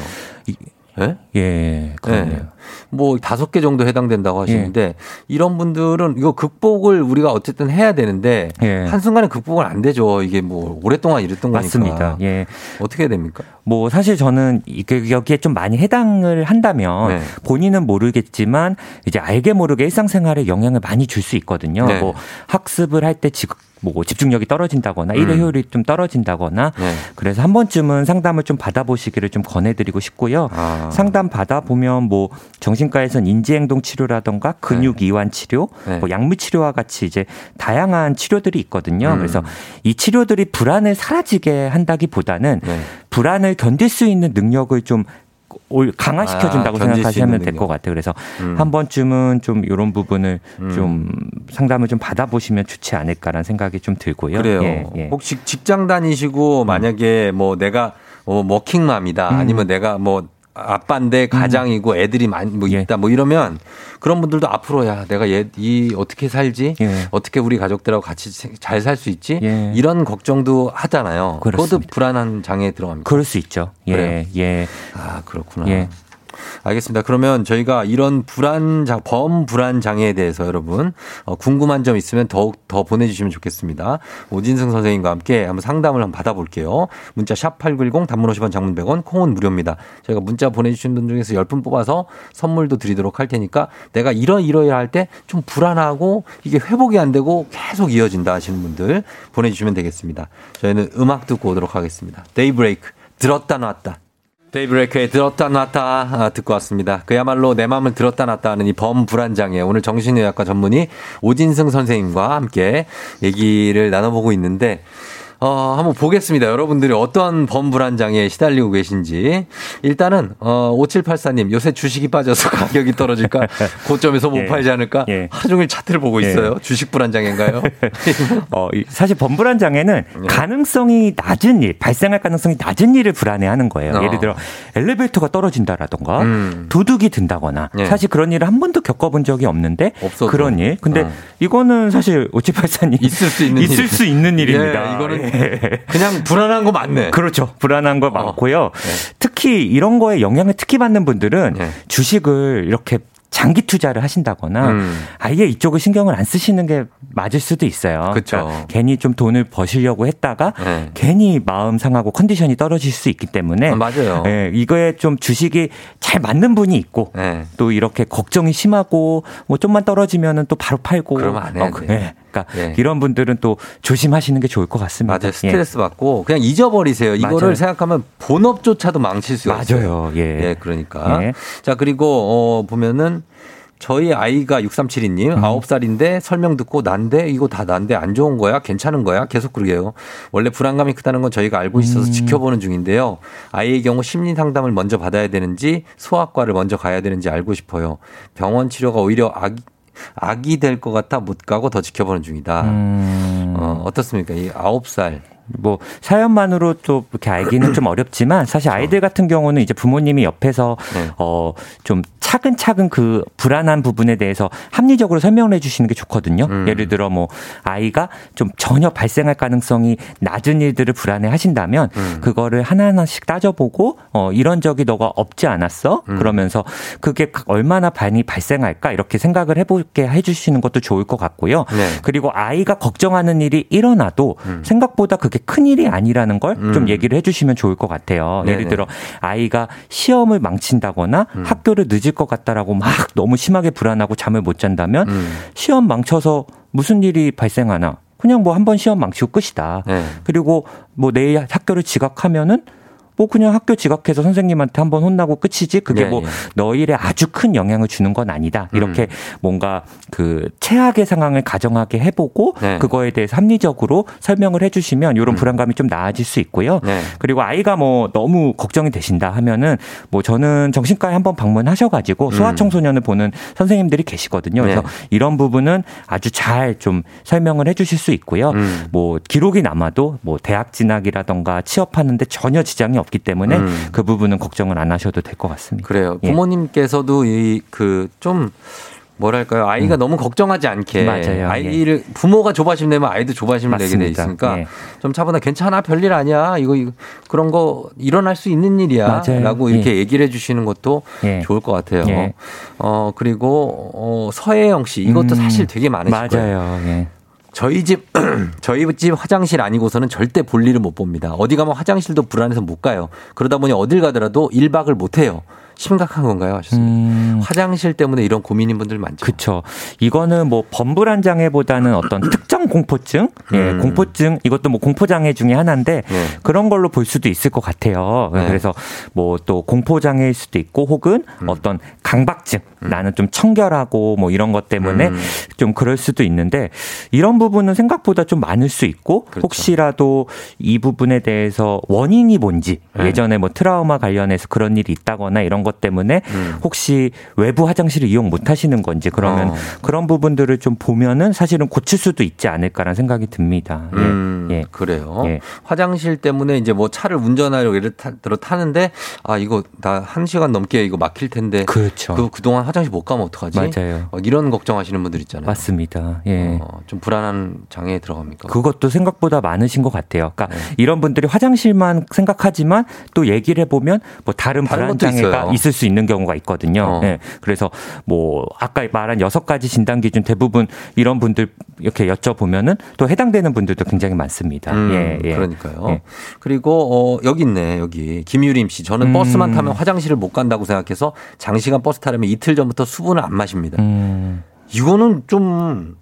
예? 예, 그러네요. 네. 뭐 다섯 개 정도 해당된다고 하시는데 이런 분들은 이거 극복을 우리가 어쨌든 해야 되는데 예. 한순간에 극복은 안 되죠. 이게 뭐 오랫동안 이랬던 거니까. 맞습니다. 예. 어떻게 해야 됩니까? 뭐 사실 저는 이게 여기에 좀 많이 해당을 한다면 네. 본인은 모르겠지만 이제 알게 모르게 일상생활에 영향을 많이 줄 수 있거든요. 네. 뭐 학습을 할때뭐 집중력이 떨어진다거나 일의 음. 효율이 좀 떨어진다거나 네. 그래서 한 번쯤은 상담을 좀 받아보시기를 좀 권해드리고 싶고요. 아. 상담 받아보면 뭐 정신과에선 인지행동 치료라던가 근육 이완 치료, 네. 뭐 약물 치료와 같이 이제 다양한 치료들이 있거든요. 음. 그래서 이 치료들이 불안을 사라지게 한다기보다는 네. 불안을 견딜 수 있는 능력을 좀 올- 강화시켜준다고 아, 생각하시면 될 것. 같아요. 그래서 음. 한 번쯤은 좀 이런 부분을 음. 좀 상담을 좀 받아보시면 좋지 않을까라는 생각이 좀 들고요. 그래요. 예, 예. 혹시 직장 다니시고 만약에 뭐 내가 어, 워킹맘이다 음. 아니면 내가 뭐 아빠인데 가장이고 애들이 많이 뭐 있다 뭐 이러면 그런 분들도 앞으로 야 내가 얘 이 어떻게 살지 예. 어떻게 우리 가족들하고 같이 잘 살 수 있지 예. 이런 걱정도 하잖아요. 그것도. 불안한 장애에 들어갑니다. 그럴 수 있죠. 예, 그래요? 예. 아 그렇구나. 예. 알겠습니다. 그러면 저희가 이런 불안 장, 범불안 장애에 대해서 여러분 어, 궁금한 점 있으면 더욱 더 보내주시면 좋겠습니다. 오진승 선생님과 함께 한번 상담을 한번 받아볼게요. 문자 샵 #8910 단문 50원, 장문 100원, 콩은 무료입니다. 저희가 문자 보내주신 분 중에서 10분 뽑아서 선물도 드리도록 할 테니까 내가 이러 이러야 할때 좀 불안하고 이게 회복이 안 되고 계속 이어진다 하시는 분들 보내주시면 되겠습니다. 저희는 음악 듣고 오도록 하겠습니다. 데이브레이크 들었다 놨다. 데이브레이크에 들었다 놨다 아, 듣고 왔습니다. 그야말로 내 마음을 들었다 놨다 하는 이 범불안장애 오늘 정신의학과 전문의 오진승 선생님과 함께 얘기를 나눠보고 있는데 어, 한번 보겠습니다. 여러분들이 어떤 범불안장애에 시달리고 계신지. 일단은, 어, 5784님, 요새 주식이 빠져서 가격이 떨어질까? 고점에서 못 예. 팔지 않을까? 예. 하루 종일 차트를 보고 예. 있어요. 주식 불안장애인가요? 어, 이- 사실 범불안 장애는 예. 가능성이 낮은 일, 발생할 가능성이 낮은 일을 불안해하는 거예요. 어. 예를 들어 엘리베이터가 떨어진다라던가 음. 도둑이 든다거나 예. 사실 그런 일을 한 번도 겪어본 적이 없는데 없어도. 그런 일. 근데 어. 이거는 사실 오치팔사님 있을 수 있는 있을 일. 수 있는 일입니다. 예, 이거는 예. 그냥 불안한 거 맞네. 그렇죠. 불안한 거 어. 많고요. 특히 이런 거에 영향을 특히 받는 분들은 네. 주식을 이렇게 장기 투자를 하신다거나 음. 아예 이쪽을 신경을 안 쓰시는 게 맞을 수도 있어요. 그쵸. 그러니까 괜히 좀 돈을 버시려고 했다가 네. 괜히 마음 상하고 컨디션이 떨어질 수 있기 때문에 아, 맞아요. 예, 이거에 좀 주식이 잘 맞는 분이 있고 네. 또 이렇게 걱정이 심하고 뭐 좀만 떨어지면은 또 바로 팔고 그러면 안 해야 그- 돼. 예. 그러니까 예. 이런 분들은 또 조심하시는 게 좋을 것 같습니다. 맞아요. 스트레스 받고 그냥 잊어버리세요. 이거를 맞아요. 생각하면 본업조차도 망칠 수가 있어요. 맞아요. 예. 예, 그러니까. 예. 자, 그리고 어 보면은 저희 아이가 6372님 음. 9살인데 설명 듣고 난데 이거 다 난데 안 좋은 거야? 괜찮은 거야? 계속 그러게요. 원래 불안감이 크다는 건 저희가 알고 있어서 음. 지켜보는 중인데요. 아이의 경우 심리 상담을 먼저 받아야 되는지 소아과를 먼저 가야 되는지 알고 싶어요. 병원 치료가 오히려 악이 악이 될 것 같아 못 가고 더 지켜보는 중이다. 음. 어, 어떻습니까? 이 9살 뭐 사연만으로 또 이렇게 알기는 좀 어렵지만 사실 아이들 같은 경우는 이제 부모님이 옆에서 네. 어좀 차근차근 그 불안한 부분에 대해서 합리적으로 설명을 해주시는 게 좋거든요. 음. 예를 들어 뭐 아이가 좀 전혀 발생할 가능성이 낮은 일들을 불안해 하신다면 음. 그거를 하나하나씩 따져보고 어 이런 적이 너가 없지 않았어? 음. 그러면서 그게 얼마나 많이 발생할까 이렇게 생각을 해보게 해주시는 것도 좋을 것 같고요. 네. 그리고 아이가 걱정하는 일이 일어나도 음. 생각보다 그게 큰 일이 아니라는 걸 좀 얘기를 해주시면 좋을 것 같아요. 네네. 예를 들어 아이가 시험을 망친다거나 음. 학교를 늦을 것 같다라고 막 너무 심하게 불안하고 잠을 못 잔다면 음. 시험 망쳐서 무슨 일이 발생하나 그냥 뭐 한 번 시험 망치고 끝이다. 네. 그리고 뭐 내일 학교를 지각하면은 뭐 그냥 학교 지각해서 선생님한테 한번 혼나고 끝이지 그게 네, 뭐 네. 너 일에 아주 큰 영향을 주는 건 아니다. 이렇게 뭔가 그 최악의 상황을 가정하게 해보고 네. 음. 그거에 대해서 합리적으로 설명을 해주시면 이런 불안감이 좀 나아질 수 있고요. 네. 그리고 아이가 뭐 너무 걱정이 되신다 하면은 뭐 저는 정신과에 한번 방문하셔가지고 소아청소년을 보는 선생님들이 계시거든요. 그래서 네. 이런 부분은 아주 잘 좀 설명을 해주실 수 있고요. 음. 뭐 기록이 남아도 뭐 대학 진학이라던가 취업하는데 전혀 지장이 없기 때문에 음. 그 부분은 걱정을 안 하셔도 될 것 같습니다. 그래요. 예. 부모님께서도 이 그 좀 뭐랄까요 아이가 너무 걱정하지 않게 음. 맞아요. 아이를 부모가 조바심 내면 아이도 조바심을 내게 돼 맞습니다. 있으니까 예. 좀 차분하 괜찮아 별일 아니야 이거, 이거 그런 거 일어날 수 있는 일이야라고 맞아요. 이렇게 예. 얘기를 해주시는 것도 예. 좋을 것 같아요. 예. 어 그리고 어 서혜영 씨 이것도 음, 사실 되게 많으실 거예요. 맞아요. 예. 저희 집 저희 집 화장실 아니고서는 절대 볼 일을 못 봅니다. 어디 가면 화장실도 불안해서 못 가요. 그러다 보니 어딜 가더라도 1박을 못 해요. 심각한 건가요? 하셨습니다. 화장실 때문에 이런 고민인 분들 많죠. 음. 그렇죠. 이거는 뭐 범불안 장애보다는 어떤 특정 공포증, 예, 음. 공포증 이것도 뭐 공포 장애 중에 하나인데 네. 그런 걸로 볼 수도 있을 것 같아요. 네. 그래서 뭐 또 공포 장애일 수도 있고 혹은 음. 어떤 강박증, 나는 좀 청결하고 뭐 이런 것 때문에 음. 좀 그럴 수도 있는데 이런 부분은 생각보다 좀 많을 수 있고 그렇죠. 혹시라도 이 부분에 대해서 원인이 뭔지 네. 예전에 뭐 트라우마 관련해서 그런 일이 있다거나 이런 것 때문에 음. 혹시 외부 화장실을 이용 못 하시는 건지 그러면 어. 그런 부분들을 좀 보면은 사실은 고칠 수도 있지 않을까라는 생각이 듭니다. 예. 음, 예. 그래요. 예. 화장실 때문에 이제 뭐 차를 운전하려고 예를 타- 들어 타는데 아 이거 나 한 시간 넘게 이거 막힐 텐데 그렇죠. 그 그동안 화장실 못 가면 어떡하지? 맞아요. 막 이런 걱정하시는 분들 있잖아요. 맞습니다. 예. 어, 좀 불안한 장애에 들어갑니까? 그것도 생각보다 많으신 것 같아요. 그러니까 네. 이런 분들이 화장실만 생각하지만 또 얘기를 해보면 뭐 다른 다른 불안 장애가. 있을 수 있는 경우가 있거든요. 어. 예. 그래서 뭐 아까 말한 여섯 가지 진단 기준 대부분 이런 분들 이렇게 여쭤보면은 또 해당되는 분들도 굉장히 많습니다. 음, 예, 예. 그러니까요. 예. 그리고 어 여기 있네 여기 김유림 씨. 저는 음. 버스만 타면 화장실을 못 간다고 생각해서 장시간 버스 타려면 이틀 전부터 수분을 안 마십니다. 음. 이거는 좀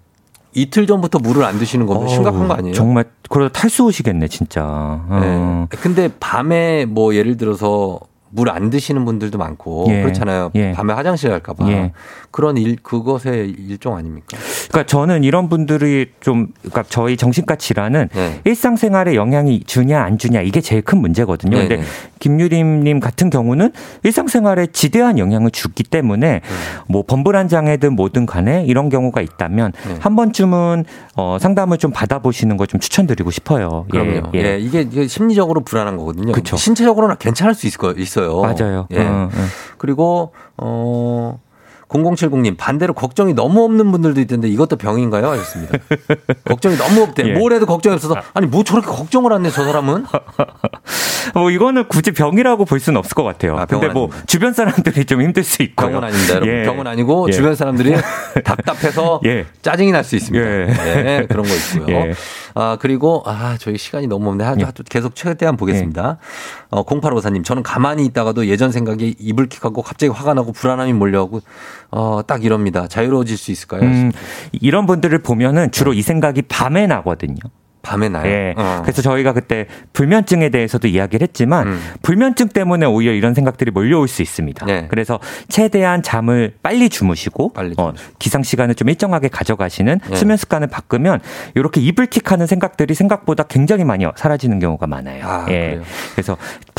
이틀 전부터 물을 안 드시는 거면 심각한 거 아니에요? 정말 그러다 탈수 오시겠네 진짜. 어. 네. 근데 밤에 뭐 예를 들어서 물 안 드시는 분들도 많고 예. 그렇잖아요. 예. 밤에 화장실 갈까봐 예. 그런 일 그것의 일종 아닙니까? 그러니까 저는 이런 분들이 좀 그러니까 저희 정신과 질환은 네. 일상생활에 영향이 주냐 안 주냐 이게 제일 큰 문제거든요. 네네. 근데 김유림님 같은 경우는 일상생활에 지대한 영향을 주기 때문에 네. 뭐 범불안 장애든 뭐든 간에 이런 경우가 있다면 네. 한 번쯤은 어, 상담을 좀 받아보시는 걸 좀 추천드리고 싶어요. 그럼요. 예, 이게, 이게 심리적으로 불안한 거거든요. 그쵸. 신체적으로는 괜찮을 수 있을 거 있어요. 맞아요. 예. 어, 어. 그리고 어 0070님 반대로 걱정이 너무 없는 분들도 있던데 이것도 병인가요? 하셨습니다. 걱정이 너무 없대. 예. 뭘 해도 걱정이 없어서 아니 뭐 저렇게 걱정을 안해저 사람은? 뭐 이거는 굳이 병이라고 볼 수는 없을 것 같아요. 아, 근데 뭐 아닙니다. 주변 사람들이 좀 힘들 수 있고요. 병은 아닙니다. 예. 병은 아니고 예. 주변 사람들이 답답해서 예. 짜증이 날 수 있습니다. 예. 네, 그런 거 있고요. 예. 아, 그리고 아, 저희 시간이 너무 없네. 하- 예. 하- 계속 최대한 보겠습니다. 어, 0854님, 저는 가만히 있다가도 예전 생각이 이불킥하고 갑자기 화가 나고 불안함이 몰려오고 어, 딱 이럽니다. 자유로워질 수 있을까요? 음, 이런 분들을 보면은 주로 이 생각이 밤에 나거든요. 밤에 나요. 예. 어. 그래서 저희가 그때 불면증에 대해서도 이야기를 했지만 음. 불면증 때문에 오히려 이런 생각들이 몰려올 수 있습니다. 네. 그래서 최대한 잠을 빨리 주무시고 빨리 어, 기상 시간을 좀 일정하게 가져가시는 네. 수면 습관을 바꾸면 이렇게 이불킥하는 생각들이 생각보다 굉장히 많이 사라지는 경우가 많아요. 아, 예. 그래요? 그래서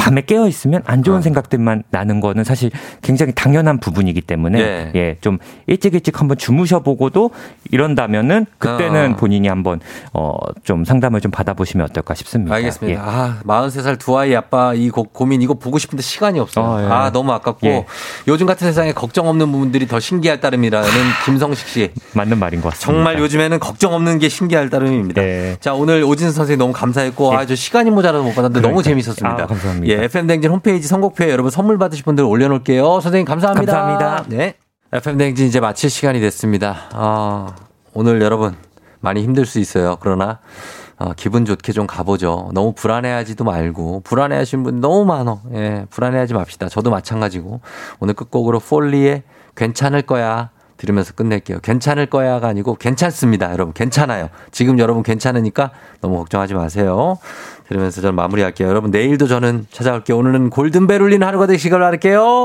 밤에 깨어 있으면 안 좋은 생각들만 나는 거는 사실 굉장히 당연한 부분이기 때문에 네. 예, 좀 일찍 일찍 한번 주무셔 보고도 이런다면은 그때는 어. 본인이 한번 어, 좀 상담을 좀 받아보시면 어떨까 싶습니다. 알겠습니다. 예. 아, 43살 두 아이 아빠 이 고, 고민 이거 보고 싶은데 시간이 없어요. 어, 예. 아, 너무 아깝고 예. 요즘 같은 세상에 걱정 없는 부분들이 더 신기할 따름이라는 김성식 씨. 맞는 말인 것 같습니다. 정말 요즘에는 걱정 없는 게 신기할 따름입니다. 네. 자, 오늘 오진 선생님 너무 감사했고 아, 저 시간이 모자라서 못 받았는데 너무 그러니까요. 재밌었습니다. 아, 감사합니다. 예, FM 댕진 홈페이지 선곡표에 여러분 선물 받으실 분들 올려놓을게요. 선생님 감사합니다. 감사합니다. 네. FM 댕진 이제 마칠 시간이 됐습니다. 아, 오늘 여러분 많이 힘들 수 있어요. 그러나 어, 기분 좋게 좀 가보죠. 너무 불안해하지도 말고 불안해하시는 분 너무 많어. 예, 불안해하지 맙시다. 저도 마찬가지고 오늘 끝곡으로 폴리의 괜찮을 거야 들으면서 끝낼게요. 괜찮을 거야가 아니고 괜찮습니다. 여러분 괜찮아요. 지금 여러분 괜찮으니까 너무 걱정하지 마세요. 들으면서 저는 마무리할게요. 여러분 내일도 저는 찾아올게요. 오늘은 골든벨 울리는 하루가 되시길 바랄게요.